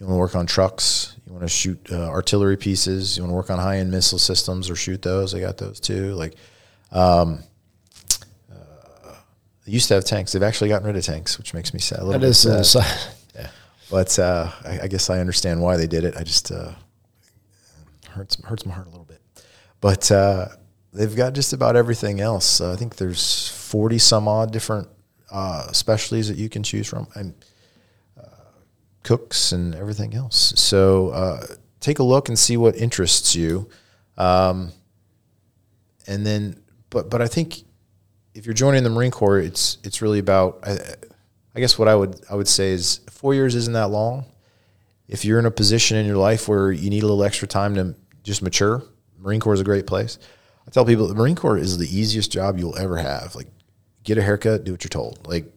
[SPEAKER 2] you want to work on trucks, you want to shoot uh, artillery pieces, you want to work on high end missile systems or shoot those, they got those too. Like, um, uh, they used to have tanks. They've actually gotten rid of tanks, which makes me sad. A little
[SPEAKER 1] That
[SPEAKER 2] bit
[SPEAKER 1] is uh,
[SPEAKER 2] sad. [laughs]
[SPEAKER 1] yeah.
[SPEAKER 2] But uh, I, I guess I understand why they did it. I just uh, hurts hurts my heart a little bit. But uh, they've got just about everything else. Uh, I think there's forty some odd different uh, specialties that you can choose from, and uh, cooks and everything else. So uh, take a look and see what interests you, um, and then. But but I think if you're joining the Marine Corps, it's it's really about. I, I guess what I would I would say is four years isn't that long. If you're in a position in your life where you need a little extra time to just mature, Marine Corps is a great place. I tell people the Marine Corps is the easiest job you'll ever have. Like, get a haircut, do what you're told. Like,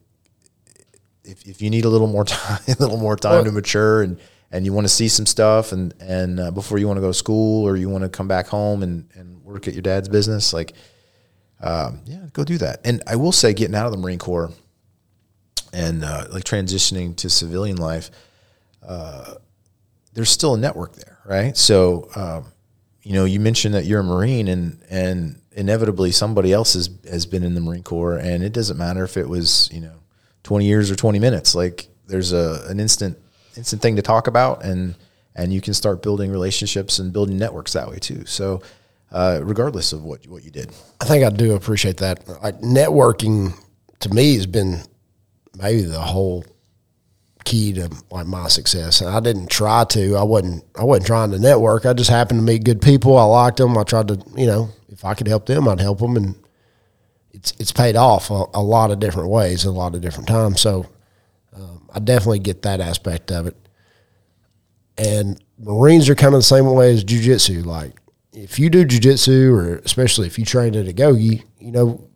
[SPEAKER 2] if, if you need a little more [laughs] time, a little more time
[SPEAKER 1] Well-
[SPEAKER 2] to mature, and and you want to see some stuff, and and uh, before you want to go to school or you want to come back home and and work at your dad's business, like, um, yeah, go do that. And I will say, getting out of the Marine Corps and uh, like transitioning to civilian life, uh, there's still a network there, right? So, um, you know, you mentioned that you're a Marine, and and inevitably somebody else has has been in the Marine Corps, and it doesn't matter if it was you know 20 years or 20 minutes. Like, there's a an instant instant thing to talk about, and and you can start building relationships and building networks that way too. So. Uh, regardless of what what you did,
[SPEAKER 1] I think I do appreciate that. Like networking to me has been maybe the whole key to like my success. And I didn't try to. I wasn't. I wasn't trying to network. I just happened to meet good people. I liked them. I tried to. You know, if I could help them, I'd help them, and it's it's paid off a, a lot of different ways, a lot of different times. So Um, I definitely get that aspect of it. And Marines are kind of the same way as jujitsu. Like if you do jujitsu, or especially if you train at Agoge, you know,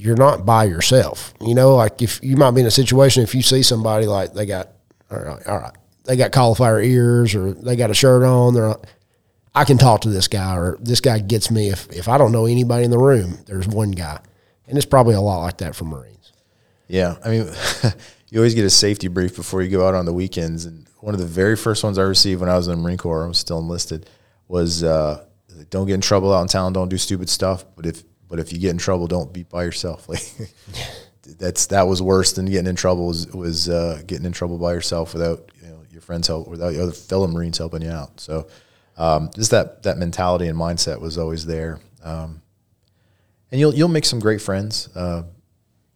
[SPEAKER 1] you're not by yourself. You know, like if you might be in a situation if you see somebody like they got all right, all right they got cauliflower ears or they got a shirt on, they're I can talk to this guy or this guy gets me if if I don't know anybody in the room, there's one guy. And it's probably a lot like that for Marines.
[SPEAKER 2] Yeah, I mean, [laughs] you always get a safety brief before you go out on the weekends, and one of the very first ones I received when I was in the Marine Corps, I was still enlisted, was uh, don't get in trouble out in town, don't do stupid stuff, but if but if you get in trouble, don't be by yourself. [laughs] Like that's that was worse than getting in trouble was was uh, getting in trouble by yourself without you know your friends help without your other fellow Marines helping you out. So um, just that that mentality and mindset was always there. Um, and you'll you'll make some great friends. Uh,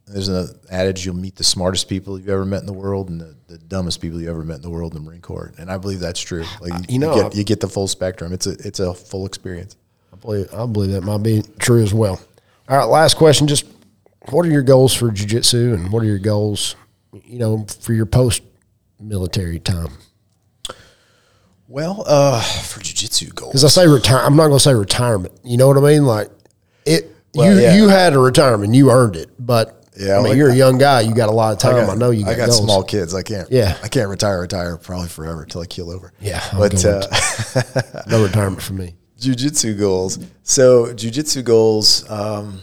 [SPEAKER 2] there's an adage: you'll meet the smartest people you've ever met in the world, and the, the dumbest people you ever met in the world in the Marine Corps. And I believe that's true. Like you,
[SPEAKER 1] you know,
[SPEAKER 2] you get, you get the full spectrum. It's a it's a full experience.
[SPEAKER 1] I believe I believe that might be true as well. All right, last question. Just what are your goals for jujitsu, and what are your goals, you know, for your post military time?
[SPEAKER 2] Well, uh, for jujitsu goals,
[SPEAKER 1] Because I say retire, I'm not going to say retirement. You know what I mean? Like it,
[SPEAKER 2] Well,
[SPEAKER 1] you
[SPEAKER 2] yeah.
[SPEAKER 1] you had a retirement, you earned it. But
[SPEAKER 2] Yeah,
[SPEAKER 1] I mean,
[SPEAKER 2] like-
[SPEAKER 1] you're a young guy. You got a lot of time. I, know you. Got
[SPEAKER 2] I got
[SPEAKER 1] goals.
[SPEAKER 2] small kids. I can't.
[SPEAKER 1] Yeah.
[SPEAKER 2] I can't retire. Retire probably forever until I keel over.
[SPEAKER 1] Yeah, I'm
[SPEAKER 2] but uh, [laughs]
[SPEAKER 1] No retirement for me.
[SPEAKER 2] Jujitsu goals. So jujitsu goals. Um,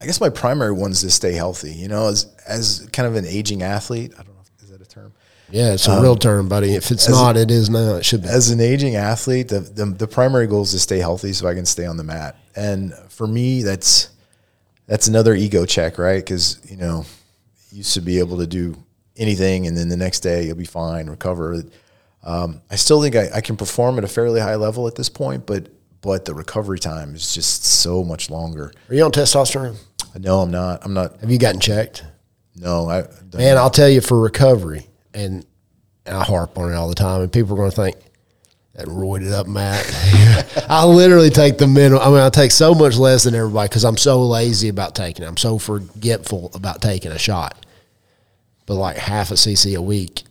[SPEAKER 2] I guess my primary one is to stay healthy. You know, as as kind of an aging athlete. I don't know. Is that a term?
[SPEAKER 1] Yeah, it's a real term, buddy. If it's not, it is now. It should be.
[SPEAKER 2] As an aging athlete, the, the the primary goal is to stay healthy so I can stay on the mat. And for me, that's that's another ego check, right? Because you know, you used to be able to do anything, and then the next day you'll be fine, recover. Um, I still think I, I can perform at a fairly high level at this point, but but the recovery time is just so much longer.
[SPEAKER 1] Are you on testosterone?
[SPEAKER 2] No, I'm not. I'm not.
[SPEAKER 1] Have you gotten checked?
[SPEAKER 2] No, I.
[SPEAKER 1] Man, I'll tell you for recovery, and, and I harp on it all the time, and people are going to think that roided up Matt. [laughs] I literally take the minimum. I mean, I take so much less than everybody because I'm so lazy about taking. it. I'm so forgetful about taking a shot. But like half a cc a week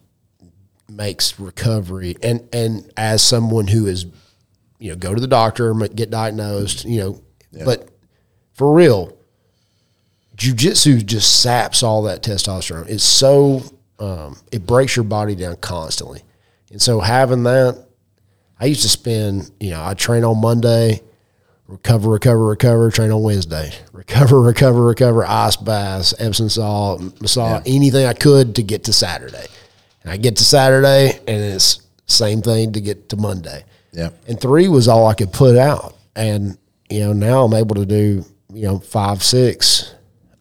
[SPEAKER 1] makes recovery, and and as someone who is, you know, go to the doctor, get diagnosed, you know, but for real, jujitsu just saps all that testosterone. It's so um, it breaks your body down constantly, and so having that, I used to spend you know I train on Monday, recover, recover, recover, train on Wednesday, [laughs] recover, recover, recover, ice baths, Epsom salt, massage, anything I could to get to Saturday, and I get to Saturday and it's same thing to get to Monday.
[SPEAKER 2] Yeah.
[SPEAKER 1] And three was all I could put out. And, you know, now I'm able to do, you know, five, six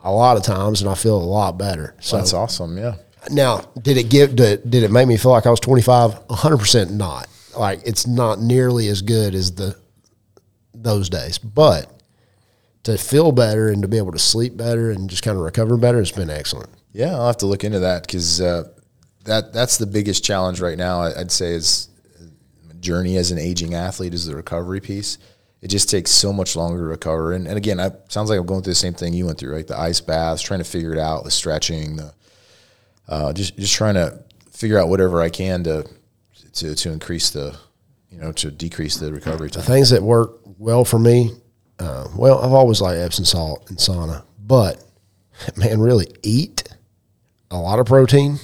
[SPEAKER 1] a lot of times and I feel a lot better. So
[SPEAKER 2] That's awesome. Yeah.
[SPEAKER 1] now, did it give, did, did it make me feel like I was 25? 100% not. Like it's not nearly as good as the, those days, but to feel better and to be able to sleep better and just kind of recover better, it's been excellent.
[SPEAKER 2] Yeah, I'll have to look into that because uh, that that's the biggest challenge right now. I'd say is journey as an aging athlete is the recovery piece. It just takes so much longer to recover. And, and again, I sounds like I'm going through the same thing you went through, right? The ice baths, trying to figure it out, the stretching, the uh, just just trying to figure out whatever I can to to to increase the you know to decrease the recovery time.
[SPEAKER 1] things that work well for me, uh, well, I've always liked Epsom salt and sauna, but [laughs] man, really eat a lot of protein,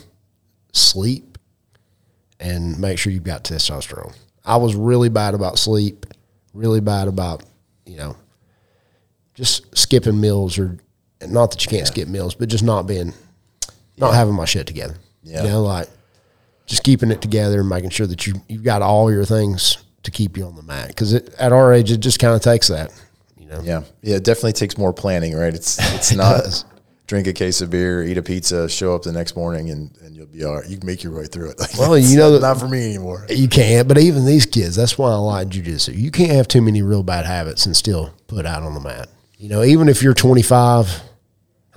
[SPEAKER 1] sleep, and make sure you've got testosterone. I was really bad about sleep, really bad about, you know, just skipping meals or not that you can't skip meals, but just not being, not having my shit together.
[SPEAKER 2] Yeah.
[SPEAKER 1] You know, like just keeping it together and making sure that you you've got all your things to keep you on the mat. Because at our age, it just kind of takes that. You know,
[SPEAKER 2] Yeah, yeah, it definitely takes more planning, right? It's it's [laughs] not
[SPEAKER 1] does.
[SPEAKER 2] Drink a case of beer, eat a pizza, show up the next morning, and, and you'll be all right. You can make your way through it. Like, [laughs]
[SPEAKER 1] Well, you know
[SPEAKER 2] not, not for me anymore.
[SPEAKER 1] you can't. But even these kids, that's why I like jujitsu. You can't have too many real bad habits and still put out on the mat. You know, even if you're 25,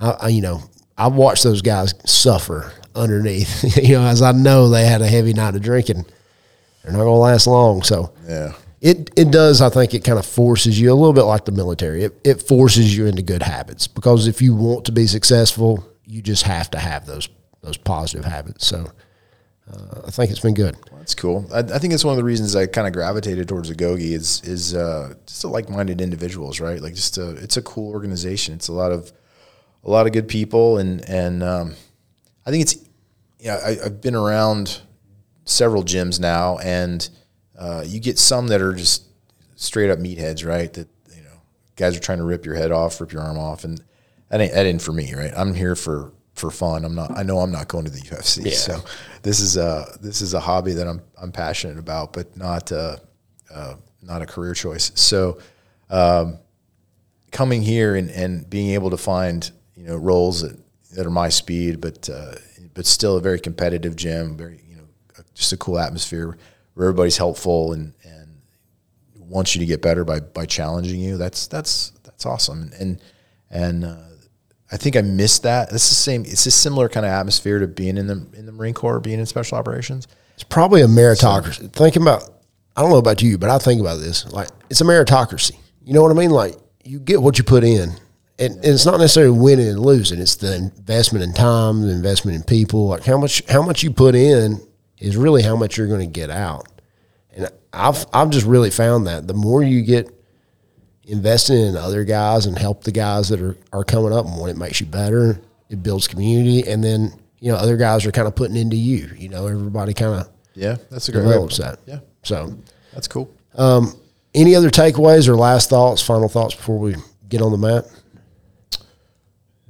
[SPEAKER 1] I, I you know I've watched those guys suffer underneath. [laughs] you know, as I know they had a heavy night of drinking. They're not going to last long. So
[SPEAKER 2] Yeah,
[SPEAKER 1] it it does. I think it kind of forces you a little bit like the military. It it forces you into good habits because if you want to be successful, you just have to have those those positive habits. So uh, I think it's been good.
[SPEAKER 2] That's cool. I, I think it's one of the reasons I kind of gravitated towards Agoge is is uh, just like-minded individuals, right? Like just a, it's a cool organization. It's a lot of a lot of good people, and and um, I think it's yeah. I, I've been around several gyms now, and uh, you get some that are just straight up meatheads, right? That you know, guys are trying to rip your head off, rip your arm off, and that ain't that ain't for me, right? I'm here for for fun. I'm not. I know I'm not going to the UFC. Yeah. So this is a this is a hobby that I'm I'm passionate about, but not uh, uh, not a career choice. So um, coming here and, and being able to find you know rolls that, that are my speed, but uh, but still a very competitive gym, very you know just a cool atmosphere where everybody's helpful and and wants you to get better by by challenging you. That's that's that's awesome and and. Uh, I think I missed that. It's the same. It's a similar kind of atmosphere to being in the in the Marine Corps, being in special operations.
[SPEAKER 1] It's probably a meritocracy. So, Thinking about, I don't know about you, but I think about this. Like it's a meritocracy. You know what I mean? Like you get what you put in, and, and it's not necessarily winning and losing. It's the investment in time, the investment in people. Like how much how much you put in is really how much you're going to get out. And I've I've just really found that the more you get investing in other guys and help the guys that are, are coming up and more. It makes you better. It builds community. And then, you know, other guys are kind of putting into you, you know, everybody kind of
[SPEAKER 2] yeah, that's a great
[SPEAKER 1] develops that.
[SPEAKER 2] Yeah.
[SPEAKER 1] So
[SPEAKER 2] that's cool.
[SPEAKER 1] Um, any other takeaways or last thoughts, final thoughts before we get on the mat?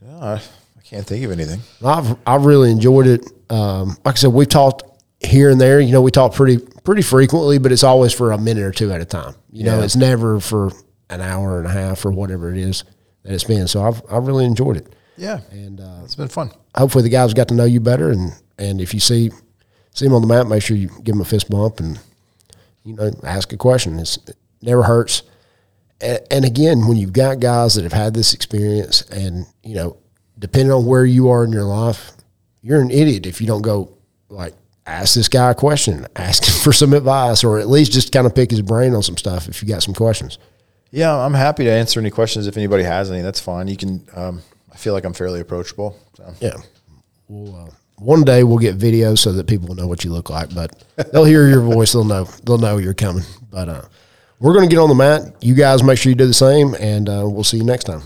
[SPEAKER 2] Yeah, I, I can't think of anything.
[SPEAKER 1] I've, I've really enjoyed it. Um, like I said, we've talked here and there, you know, we talk pretty, pretty frequently, but it's always for a minute or two at a time. You yeah. know, it's never for an hour and a half or whatever it is that it's been. So I've I've really enjoyed it.
[SPEAKER 2] Yeah,
[SPEAKER 1] and uh,
[SPEAKER 2] it's been fun.
[SPEAKER 1] Hopefully, the guys got to know you better, and and if you see see him on the map, make sure you give him a fist bump and you know ask a question. It's, it never hurts. And, and again, when you've got guys that have had this experience, and you know, depending on where you are in your life, you're an idiot if you don't go like ask this guy a question, ask him [laughs] for some advice, or at least just kind of pick his brain on some stuff if you got some questions.
[SPEAKER 2] Yeah, I'm happy to answer any questions if anybody has any. That's fine. You can. Um, I feel like I'm fairly approachable. So.
[SPEAKER 1] Yeah. We'll, uh, one day we'll get videos so that people will know what you look like, but they'll hear your voice. They'll know. They'll know you're coming. But uh, we're going to get on the mat. You guys make sure you do the same, and uh, we'll see you next time.